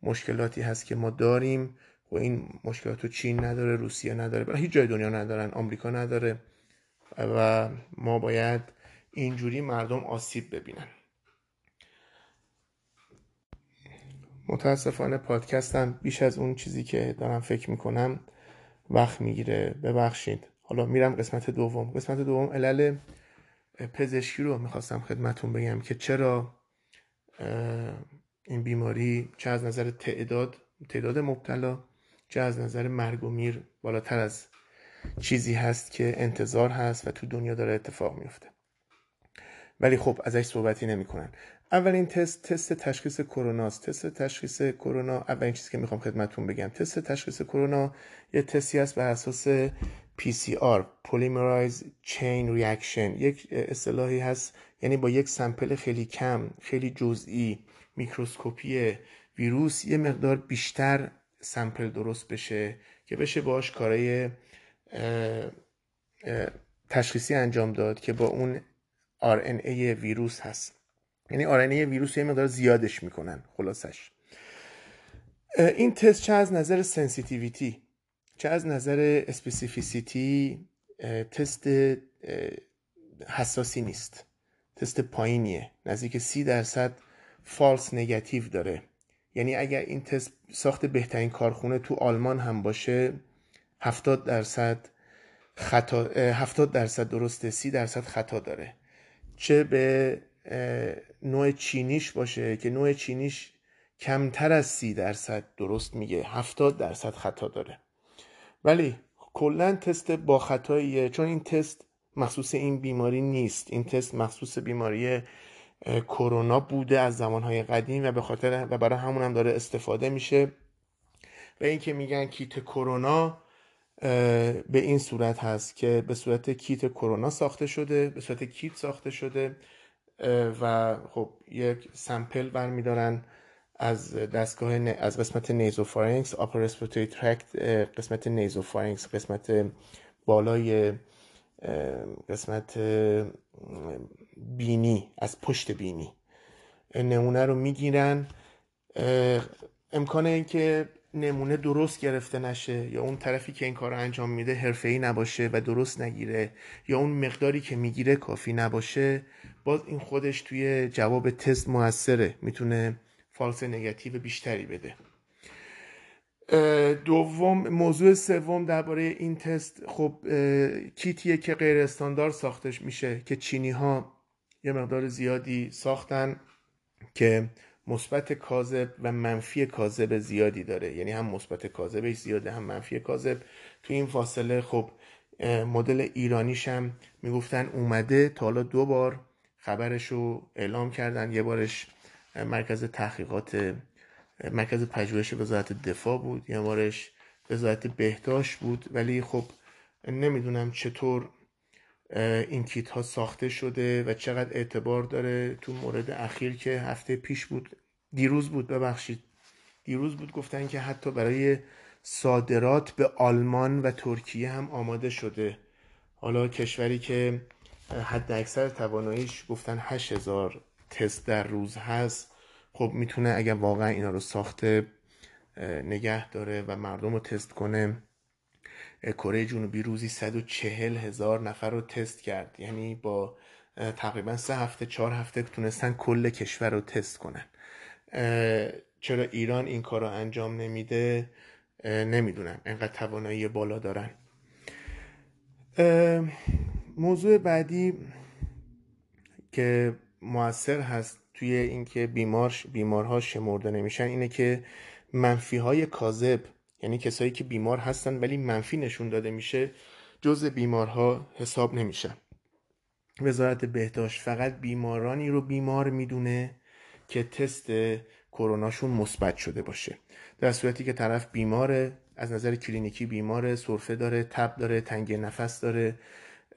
مشکلاتی هست که ما داریم و این مشکلات رو چین نداره روسیه نداره هیچ جای دنیا ندارن آمریکا نداره و ما باید اینجوری مردم آسیب ببینن. متاسفانه پادکستم بیش از اون چیزی که دارم فکر می‌کنم وقت می‌گیره. ببخشید. حالا میرم قسمت دوم. قسمت دوم علل پزشکی رو می‌خواستم خدمتون بگم که چرا این بیماری چه از نظر تعداد تعداد مبتلا چه از نظر مرگ و میر بالاتر از چیزی هست که انتظار هست و تو دنیا داره اتفاق میفته ولی خب ازش صحبتی نمی‌کنن. اولین تست تست تشخیص کرونا است تست تشخیص کرونا اولین چیزی که می‌خوام خدمتتون بگم. تست تشخیص کرونا یه تستی است بر اساس PCR Polymerase Chain Reaction. یک اصطلاحی هست یعنی با یک سمپل خیلی کم خیلی جزئی میکروسکوپی ویروس یه مقدار بیشتر سمپل درست بشه که بشه باش کارای تشخیصی انجام داد که با اون RNA ویروس هست. یعنی RNA ویروس یه مقدار زیادش می‌کنن خلاصش. این تست چه از نظر sensitivity چه از نظر specificity تست حساسی نیست. تست پایینیه. نزدیک سی درصد false negative داره. یعنی اگر این تست ساخت بهترین کارخونه تو آلمان هم باشه 70 درصد خطا 70 درصد درسته 30 درصد خطا داره. چه به نوع چینیش باشه که نوع چینیش کمتر از 30 درصد درست میگه 70 درصد خطا داره. ولی کلا تست با خطاییه چون این تست مخصوص این بیماری نیست. این تست مخصوص بیماری کرونا بوده از زمانهای قدیم و به خاطر و برای همون هم داره استفاده میشه. و اینکه میگن کیت کرونا به این صورت هست که به صورت کیت کرونا ساخته شده به صورت کیت ساخته شده. و خب یک سمپل برمیدارن از دستگاه از قسمت نیزوفارینکس آپر رسپیراتوری ترکت قسمت نیزوفارینکس قسمت بالای قسمت بینی از پشت بینی. نمونه رو می‌گیرن. امکانه اینکه نمونه درست گرفته نشه یا اون طرفی که این کار رو انجام میده حرفه‌ای نباشه و درست نگیره یا اون مقداری که می‌گیره کافی نباشه باز این خودش توی جواب تست موثره می‌تونه فالس نگاتیو بیشتری بده. دوم موضوع سوم درباره این تست خب کیتیه که غیر استاندارد ساختش میشه که چینی ها یه مقدار زیادی ساختن که مثبت کاذب و منفی کاذب زیادی داره. یعنی هم مثبت کاذبش زیاده هم منفی کاذب. تو این فاصله خب مدل ایرانیش هم می‌گفتن اومده تا حالا دو بار خبرش رو اعلام کردن. یه بارش مرکز تحقیقات مرکز پژوهش وزارت دفاع بود. یه بارش وزارت بهداشت بود. ولی خب نمی‌دونم چطور این کیت ها ساخته شده و چقدر اعتبار داره تو مورد اخیر که هفته پیش بود. دیروز بود ببخشید. دیروز بود گفتن که حتی برای صادرات به آلمان و ترکیه هم آماده شده. حالا کشوری که حد اکثر تواناییش گفتن 8000 تست در روز هست. خب می‌تونه اگر واقعا اینا رو ساخته نگه داره و مردم رو تست کنه کره جنوبی روزی 140 هزار نفر رو تست کرد. یعنی با تقریبا سه هفته چهار هفته تونستن کل کشور رو تست کنن. چرا ایران این کار رو انجام نمیده؟ نمی‌دونم. انقدر توانایی بالا دارن. موضوع بعدی که موثر هست توی اینکه بیمار بیمارها شمرده نمیشن اینه که منفی های کاذب یعنی کسایی که بیمار هستن ولی منفی نشون داده میشه جز بیمارها حساب نمیشن. وزارت بهداشت فقط بیمارانی رو بیمار می‌دونه که تست کروناشون مثبت شده باشه. در صورتی که طرف بیماره از نظر کلینیکی بیماره سرفه داره تب داره تنگ نفس داره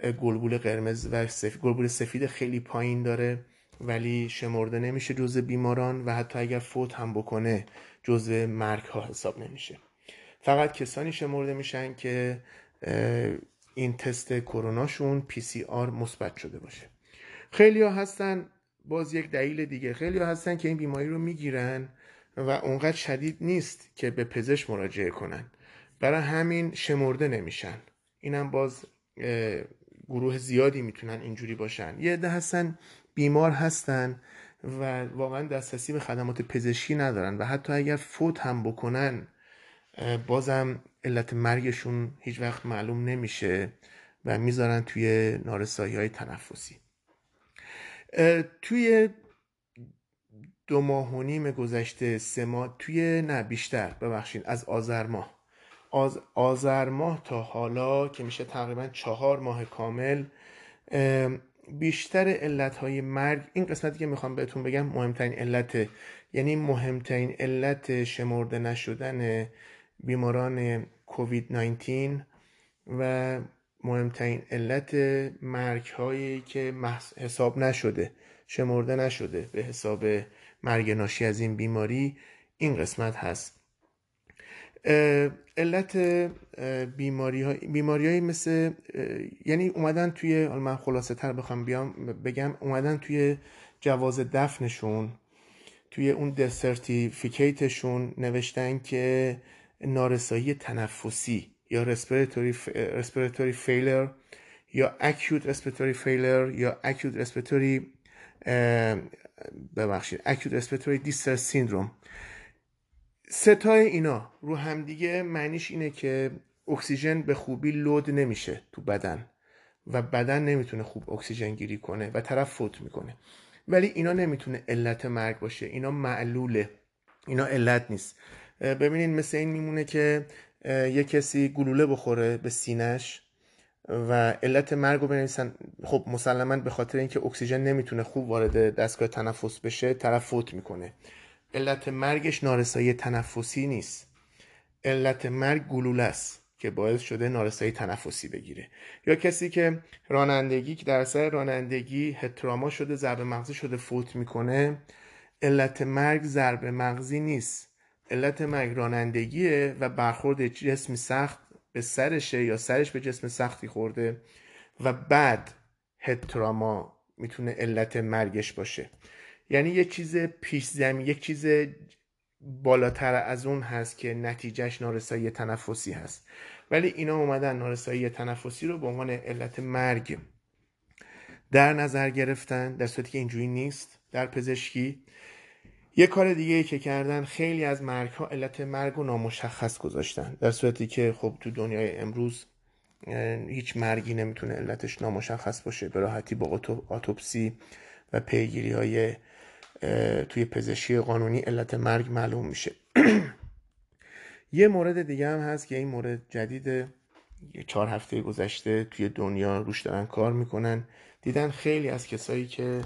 گلبول قرمز و سفید گلبول سفید خیلی پایین داره ولی شمرده نمیشه جزء بیماران و حتی اگر فوت هم بکنه جزء مرگ ها حساب نمیشه. فقط کسانی شمرده میشن که این تست کروناشون PCR مثبت شده باشه. خیلی ها هستن باز یک دلیل دیگه. خیلی ها هستن که این بیماری رو می‌گیرن و اونقدر شدید نیست که به پزشک مراجعه کنن. برای همین شمرده نمیشن. اینم باز گروه زیادی می‌تونن اینجوری باشن. یه عده هستن بیمار هستن و واقعا دسترسی به خدمات پزشکی ندارن و حتی اگر فوت هم بکنن بازم علت مرگشون هیچ وقت معلوم نمیشه و می‌ذارن توی نارسایی های تنفسی توی دو ماه و نیم گذشته سه ماه توی نه بیشتر ببخشید از آذر ماه. از آذر ماه تا حالا که میشه تقریبا چهار ماه کامل بیشتر علت های مرگ این قسمتی که می‌خوام بهتون بگم مهمترین علت یعنی مهمترین علت شمرده نشدن بیماران کووید 19 و مهمترین علت مرگ هایی که حساب نشده شمرده نشده به حساب مرگ ناشی از این بیماری این قسمت هست. علت بیماری های بیماری مثل یعنی اومدن توی حالا من خلاصه تر بخوام بیام بگم اومدن توی جواز دفنشون توی اون دسرتیفیکیتشون نوشتن که نارسایی تنفسی یا respiratory, فیلر یا acute respiratory failure یا acute respiratory ببخشید acute respiratory distress syndrome. ستای اینا رو همدیگه معنیش اینه که اکسیژن به خوبی لود نمیشه تو بدن و بدن نمی‌تونه خوب اکسیژن گیری کنه و طرف فوت می‌کنه. ولی اینا نمی‌تونه علت مرگ باشه اینا معلوله اینا علت نیست. ببینید مثل این میمونه که یه کسی گلوله بخوره به سینش و علت مرگ رو بنویسن. خب مسلما به خاطر اینکه اکسیژن نمی‌تونه خوب وارد دستگاه تنفس بشه طرف فوت می‌کنه. علت مرگش نارسایی تنفسی نیست. علت مرگ گلوله است که باعث شده نارسایی تنفسی بگیره. یا کسی که رانندگی که در سر رانندگی هتراما شده ضربه مغزی شده فوت می‌کنه علت مرگ ضربه مغزی نیست. علت مرگ رانندگیه و برخورد جسم سخت به سرشه یا سرش به جسم سختی خورده و بعد هتراما می‌تونه علت مرگش باشه. یعنی یک چیز پیش زمین یک چیز بالاتر از اون هست که نتیجهش نارسایی تنفسی هست. ولی اینا اومدن نارسایی تنفسی رو به عنوان علت مرگ در نظر گرفتن در صورتی که اینجوری نیست در پزشکی. یه کار دیگه ای که کردن خیلی از مرگ ها علت مرگ رو نامشخص گذاشتن. در صورتی که خب تو دنیای امروز هیچ مرگی نمی‌تونه علتش نامشخص باشه به راحتی با اتوپسی و پیگیری های توی پزشکی قانونی علت مرگ معلوم میشه. یه مورد دیگه هم هست که این مورد جدید چهار هفته گذشته توی دنیا روش دارن کار می‌کنن. دیدن خیلی از کسایی که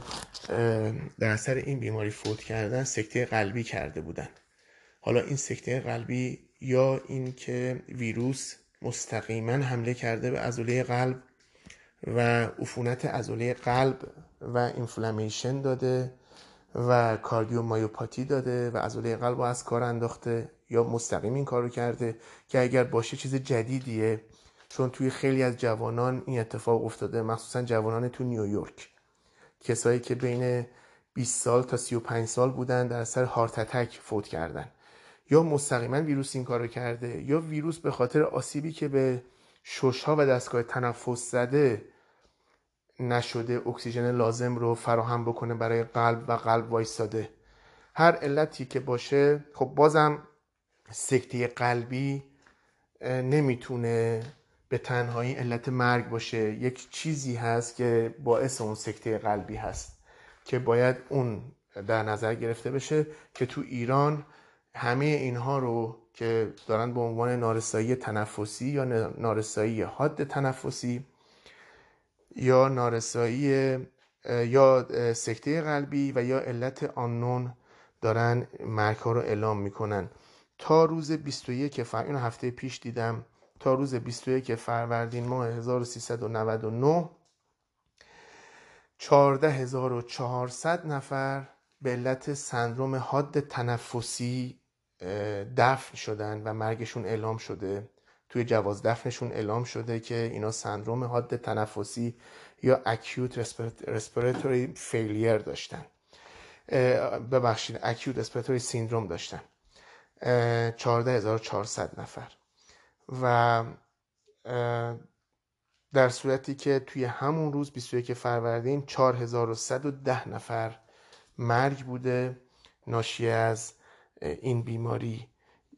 در اثر این بیماری فوت کردن سکته قلبی کرده بودن. حالا این سکته قلبی یا این که ویروس مستقیما حمله کرده به عضله قلب و عفونت عضله قلب و اینفلامیشن داده و کاردیومایوپاتی داده و عضله قلب رو از کار انداخته یا مستقیم این کارو کرده که اگر باشه چیز جدیدیه. چون توی خیلی از جوانان این اتفاق افتاده مخصوصا جوانان تو نیویورک. کسایی که بین 20 سال تا 35 سال بودن در اثر هارت اتک فوت کردن. یا مستقیما ویروس این کارو کرده یا ویروس به خاطر آسیبی که به ششها و دستگاه تنفس زده نشده اکسیژن لازم رو فراهم بکنه برای قلب و قلب وایستاده. هر علتی که باشه خب بازم سکته قلبی نمی‌تونه به تنهایی علت مرگ باشه. یک چیزی هست که باعث اون سکته قلبی هست که باید اون در نظر گرفته بشه که تو ایران همه اینها رو که دارن به عنوان نارسایی تنفسی یا نارسایی حاد تنفسی یا نارسایی یا سکته قلبی و یا علت آنون دارن مرگ ها رو اعلام می‌کنن. تا روز 21 فر... اینو هفته پیش دیدم. تا روز 21 فروردین ماه 1399 14400 نفر به علت سندروم حاد تنفسی دفن شدن و مرگشون اعلام شده. توی جواز دفنشون اعلام شده که اینا سندروم حاد تنفسی یا acute respiratory failure داشتن. ببخشید acute respiratory syndrome داشتن. 14400 نفر. و در صورتی که توی همون روز 21 فروردین 4110 نفر مرگ بوده ناشی از این بیماری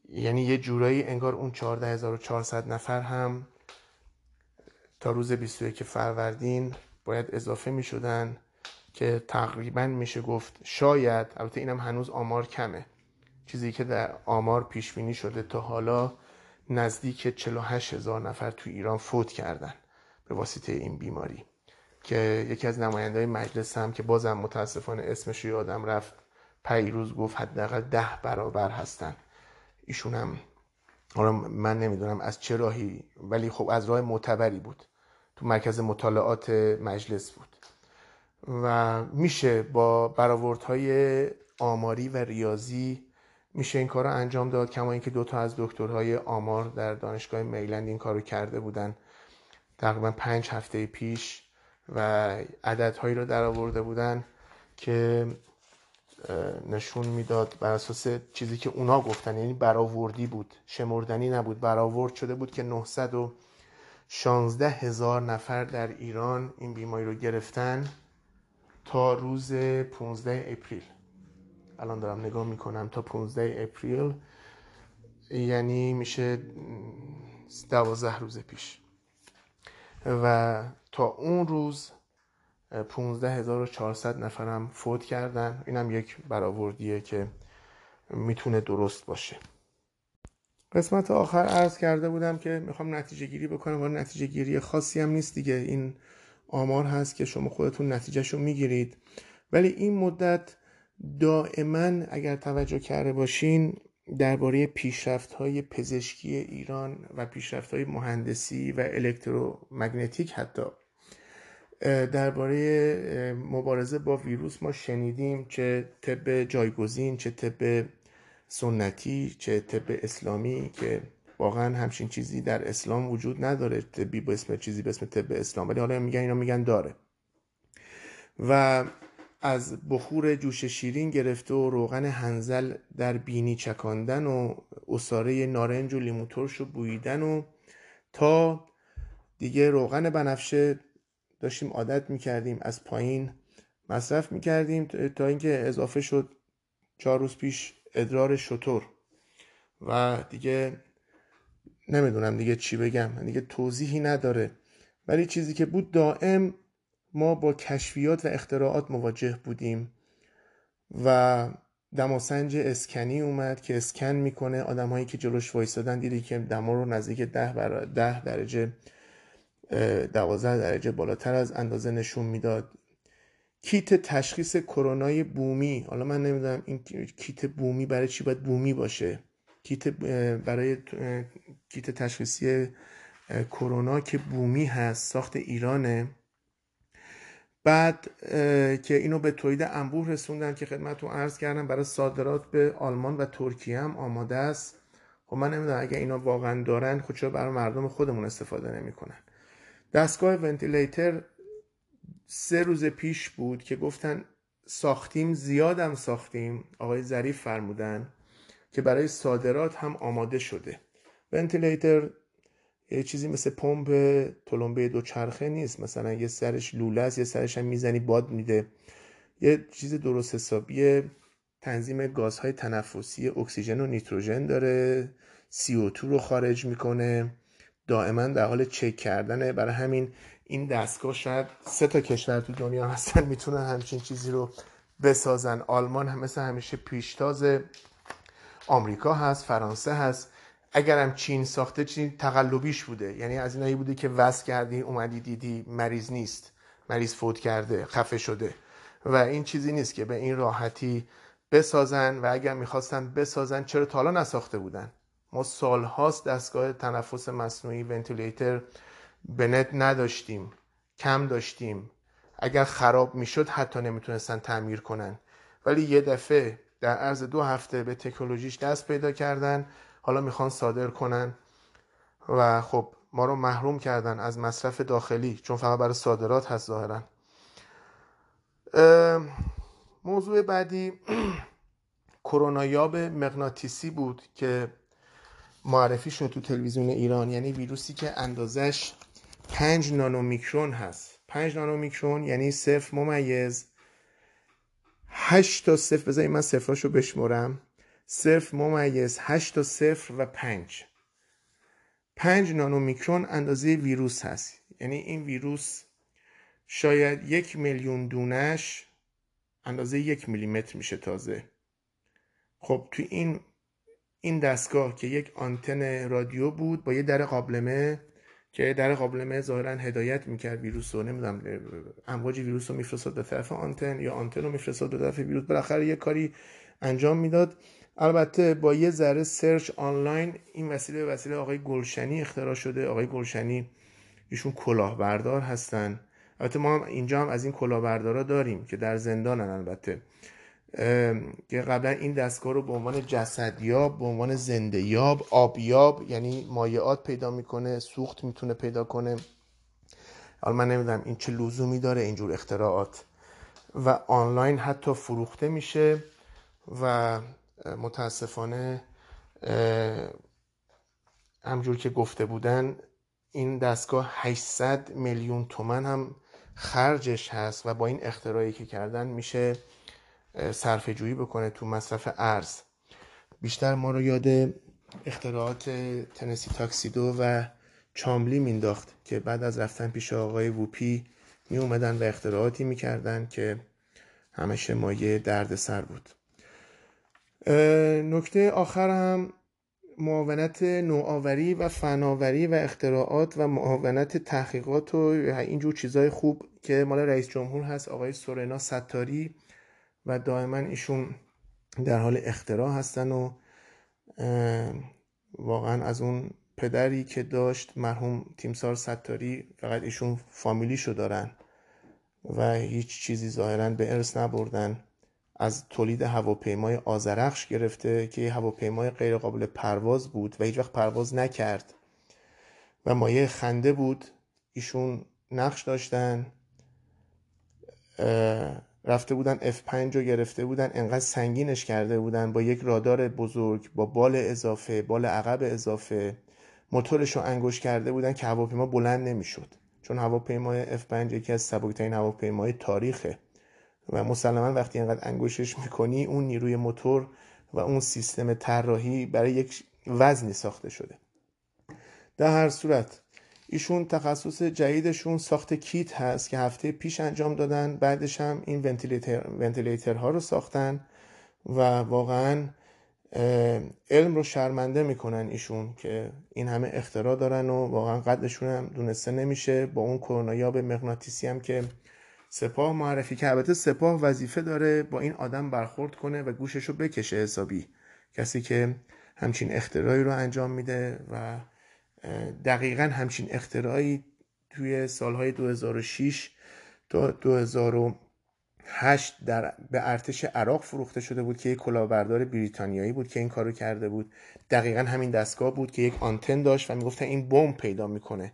یعنی یه جورایی انگار اون 14400 نفر هم تا روز 21 فروردین باید اضافه می شدن که تقریبا میشه گفت شاید البته اینم هنوز آمار کمه. چیزی که در آمار پیش بینی شده تا حالا نزدیک 48 هزار نفر تو ایران فوت کردن به واسطه این بیماری. که یکی از نماینده های مجلس هم که بازم متاسفانه اسمش یادم رفت پیروز گفت حداقل ده برابر هستن. ایشون هم حالا من نمی‌دونم از چه راهی ولی خب از راه معتبری بود. تو مرکز مطالعات مجلس بود. و میشه با برآوردهای آماری و ریاضی میشه این کار رو انجام داد کما اینکه دو تا از دکترهای آمار در دانشگاه میلند این کار کرده بودن. تقریبا پنج هفته پیش و عددهایی رو در آورده بودن که نشون می‌داد بر اساس چیزی که اونا گفتن. یعنی برآوردی بود شمردنی نبود برآورد شده بود که 916 هزار نفر در ایران این بیماری رو گرفتن تا روز 15 اپریل. الان دارم نگاه می‌کنم تا 15 اپریل یعنی میشه دوازده روز پیش. و تا اون روز 15400 نفرم فوت کردن. اینم یک برآوردیه که می‌تونه درست باشه. قسمت آخر عرض کرده بودم که می‌خوام نتیجه گیری بکنم. ولی نتیجه گیری خاصی هم نیست دیگه. این آمار هست که شما خودتون نتیجهشو می‌گیرید. ولی این مدت دائما اگر توجه کرده باشین درباره پیشرفت های پزشکی ایران و پیشرفت های مهندسی و الکترومگنتیک حتی درباره مبارزه با ویروس ما شنیدیم چه طب جایگزین چه طب سنتی چه طب اسلامی که واقعا همچین چیزی در اسلام وجود نداره طبی به اسم چیزی به اسم طب اسلام. ولی حالا میگن اینا میگن داره. و از بخور جوش شیرین گرفته و روغن هنزل در بینی چکاندن و اصاره نارنج و لیمو ترش و بویدن و تا دیگه روغن بنفشه داشتیم عادت می‌کردیم از پایین مصرف می‌کردیم تا اینکه اضافه شد چهار روز پیش ادرار شطور و دیگه نمی‌دونم دیگه چی بگم دیگه توضیحی نداره. ولی چیزی که بود دائم ما با کشفیات و اختراعات مواجه بودیم و دماسنج اسکنی اومد که اسکن می‌کنه. آدمهایی که جلوش وایستادن دیدی که دما رو نزدیک ده, بر... ده درجه دوازده درجه بالاتر از اندازه نشون می‌داد. کیت تشخیص کرونای بومی. حالا من نمی‌دونم این کیت بومی برای چی باید بومی باشه. کیت برای کیت تشخیصی کرونا که بومی هست ساخت ایرانه. بعد که اینو به تولید انبوه رسوندن که خدمتتون عرض کردم برای صادرات به آلمان و ترکیه هم آماده است. خب من نمی‌دونم اگه اینا واقعا دارن خب چرا برای مردم خودمون استفاده نمی‌کنن؟ دستگاه ونتیلیتر سه روز پیش بود که گفتن ساختیم زیادم ساختیم آقای ظریف فرمودن که برای صادرات هم آماده شده. ونتیلیتر یه چیزی مثل پمپ تلمبه دوچرخه نیست. مثلا یه سرش لوله است یه سرش هم می‌زنی باد میده. یه چیز درست حسابی تنظیم گازهای تنفسی اکسیژن و نیتروژن داره CO2 رو خارج می‌کنه. دائما در حال چک کردنه. برای همین این دستگاه شاید سه تا کشور تو دنیا هستن می‌تونن همچین چیزی رو بسازن. آلمان هم مثل همیشه پیشتاز آمریکا هست فرانسه هست. اگرم چین ساخته چین تقلبیش بوده. یعنی از اینایی بوده که وز کردی اومدی دیدی مریض نیست. مریض فوت کرده خفه شده. و این چیزی نیست که به این راحتی بسازن و اگر می‌خواستن بسازن چرا تا حالا نساخته بودن؟ ما سالهاست دستگاه تنفس مصنوعی ونتیلیتر به نت نداشتیم کم داشتیم. اگر خراب می‌شد حتی نمی‌تونستن تعمیر کنن. ولی یه دفعه در عرض دو هفته به تکنولوژیش دست پیدا کردن حالا می‌خوان صادر کنن و خب ما رو محروم کردن از مصرف داخلی چون فقط برای صادرات هست ظاهرا. موضوع بعدی کرونایاب مغناطیسی بود که معرفی شد تو تلویزیون ایران. یعنی ویروسی که اندازش 5 نانومیکرون هست. 5 نانومیکرون یعنی صفر ممیز 8 تا صفر. بذارید من صفراشو بشمرم. صفر ممیز 8 تا صفر و 5 5 نانومیکرون اندازه ویروس هست. یعنی این ویروس شاید یک میلیون دونش اندازه یک میلیمتر میشه تازه. خب تو این این دستگاه که یک آنتن رادیو بود با یه در قابلمه که در قابلمه ظاهرا هدایت می‌کرد ویروس رو نمی‌دونم امواج ویروس رو میفرستاد به طرف آنتن یا آنتن رو میفرستاد به طرف ویروس. بالاخره یه کاری انجام می‌داد. البته با یه ذره سرچ آنلاین این وسیله به وسیله آقای گلشنی اختراع شده. آقای گلشنی ایشون کلاهبردار هستن. البته ما هم اینجا هم از این کلاهبردارا داریم که در زندانن البته. که قبلا این دستگاه رو به عنوان جسدیاب به عنوان زنده یاب آبیاب یعنی مایعات پیدا می‌کنه سوخت می‌تونه پیدا کنه. حالا من نمی‌دونم این چه لزومی داره اینجور اختراعات. و آنلاین حتی فروخته میشه و متاسفانه همجور که گفته بودن این دستگاه 800 میلیون تومن هم خرجش هست و با این اختراعی که کردن میشه صرفه جویی بکنه تو مصرف ارز. بیشتر ما رو یاد اختراعات تنسی تاکسیدو و چاملی مینداخت که بعد از رفتن پیش آقای ووپی می اومدن و اختراعاتی می‌کردن که همشه مایه درد سر بود. نکته آخر هم معاونت نوآوری و فناوری و اختراعات و معاونت تحقیقات و اینجور چیزای خوب که مال رئیس جمهور هست آقای سورنا ستاری. و دائما ایشون در حال اختراع هستن و واقعا از اون پدری که داشت مرحوم تیمسار ستاری فقط ایشون فامیلیشو دارن و هیچ چیزی ظاهرا به ارث نبردن. از تولید هواپیمای آزرخش گرفته که هواپیمای غیر قابل پرواز بود و هیچ وقت پرواز نکرد. و مایه خنده بود. ایشون نقش داشتن. رفته بودن F5 رو گرفته بودن انقدر سنگینش کرده بودن. با یک رادار بزرگ با بال اضافه بال عقب اضافه موتورش رو انگوش کرده بودن که هواپیما بلند نمی‌شد. چون هواپیمای F5 یکی از سبکترین هواپیمای تاریخه. و مسلما وقتی اینقدر انگوشش می‌کنی اون نیروی موتور و اون سیستم طراحی برای یک وزنی ساخته شده. در هر صورت ایشون تخصص جدیدشون ساخت کیت هست که هفته پیش انجام دادن. بعدش هم این ونتیلیتر ها رو ساختن و واقعا علم رو شرمنده می‌کنن ایشون که این همه اختراع دارن و واقعا قدشون هم دونسته نمیشه. با اون کرونایاب مغناطیسی هم که سپاه معرفی که البته سپاه وظیفه داره با این آدم برخورد کنه و گوشش رو بکشه حسابی. کسی که همچین اختراعی رو انجام میده و دقیقا همچین اختراعی توی سالهای 2006 تا 2008 در به ارتش عراق فروخته شده بود که یک کلاهبردار بریتانیایی بود که این کارو کرده بود. دقیقا همین دستگاه بود که یک آنتن داشت و می‌گفتن این بمب پیدا می‌کنه.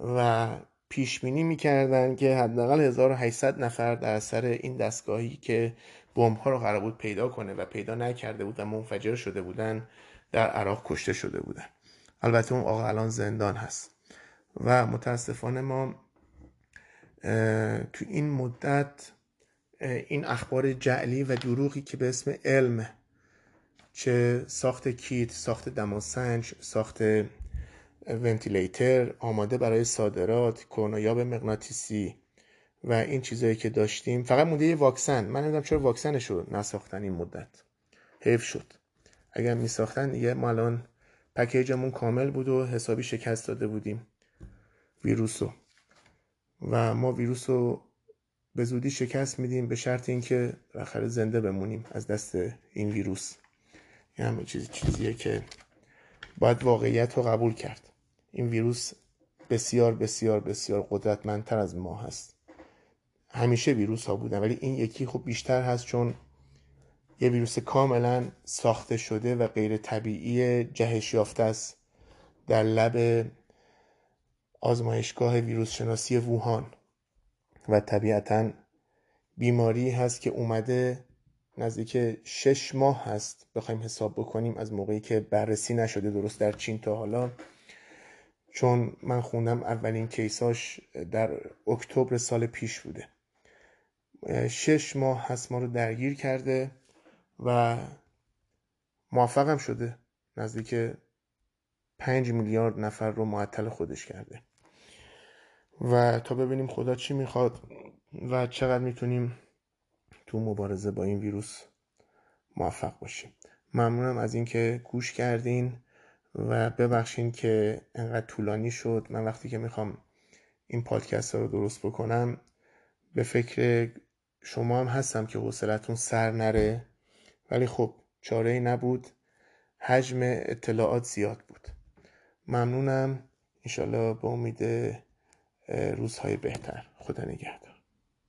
و پیش بینی می‌کردن که حداقل 1800 نفر در اثر این دستگاهی که بمب ها رو قرار بود پیدا کنه و پیدا نکرده بود و منفجر شده بودن در عراق کشته شده بودن. البته اون آقا الان زندان هست. و متاسفانه ما تو این مدت این اخبار جعلی و دروغی که به اسم علم چه ساخت کیت ساخت دماسنج ساخت ونتیلیتر آماده برای صادرات کرونایاب مغناطیسی و این چیزهایی که داشتیم. فقط مونده یه واکسن. من نمی‌دونم چرا واکسنش رو نساختن این مدت. حیف شد. اگر میساختن دیگه ما الان پکیجمون کامل بود و حسابی شکست داده بودیم. ویروسو. و ما ویروس رو به زودی شکست میدیم به شرط اینکه بالاخره زنده بمونیم از دست این ویروس. این همه چیز چیزیه که باید واقعیت رو قبول کرد. این ویروس بسیار بسیار بسیار قدرتمندتر از ما هست. همیشه ویروس ها بودن ولی این یکی خب بیشتر هست چون یه ویروس کاملا ساخته شده و غیر طبیعی جهش یافته است در لب آزمایشگاه ویروس شناسی ووهان. و طبیعتا بیماری هست که اومده نزدیک شش ماه هست. بخوایم حساب بکنیم از موقعی که بررسی نشده درست در چین تا حالا. چون من خوندم اولین کیساش در اکتبر سال پیش بوده. شش ماه هست ما رو درگیر کرده. و موفقم شده نزدیک پنج میلیارد نفر رو معطل خودش کرده. و تا ببینیم خدا چی می‌خواد و چقدر می‌تونیم تو مبارزه با این ویروس موفق باشیم. ممنونم از اینکه گوش کردین و ببخشین که انقدر طولانی شد. من وقتی که می‌خوام این پادکست رو درست بکنم به فکر شما هم هستم که حوصلتون سر نره. ولی خب چاره ای نبود. حجم اطلاعات زیاد بود. ممنونم. انشالله به امید روزهای بهتر. خدا نگهدار.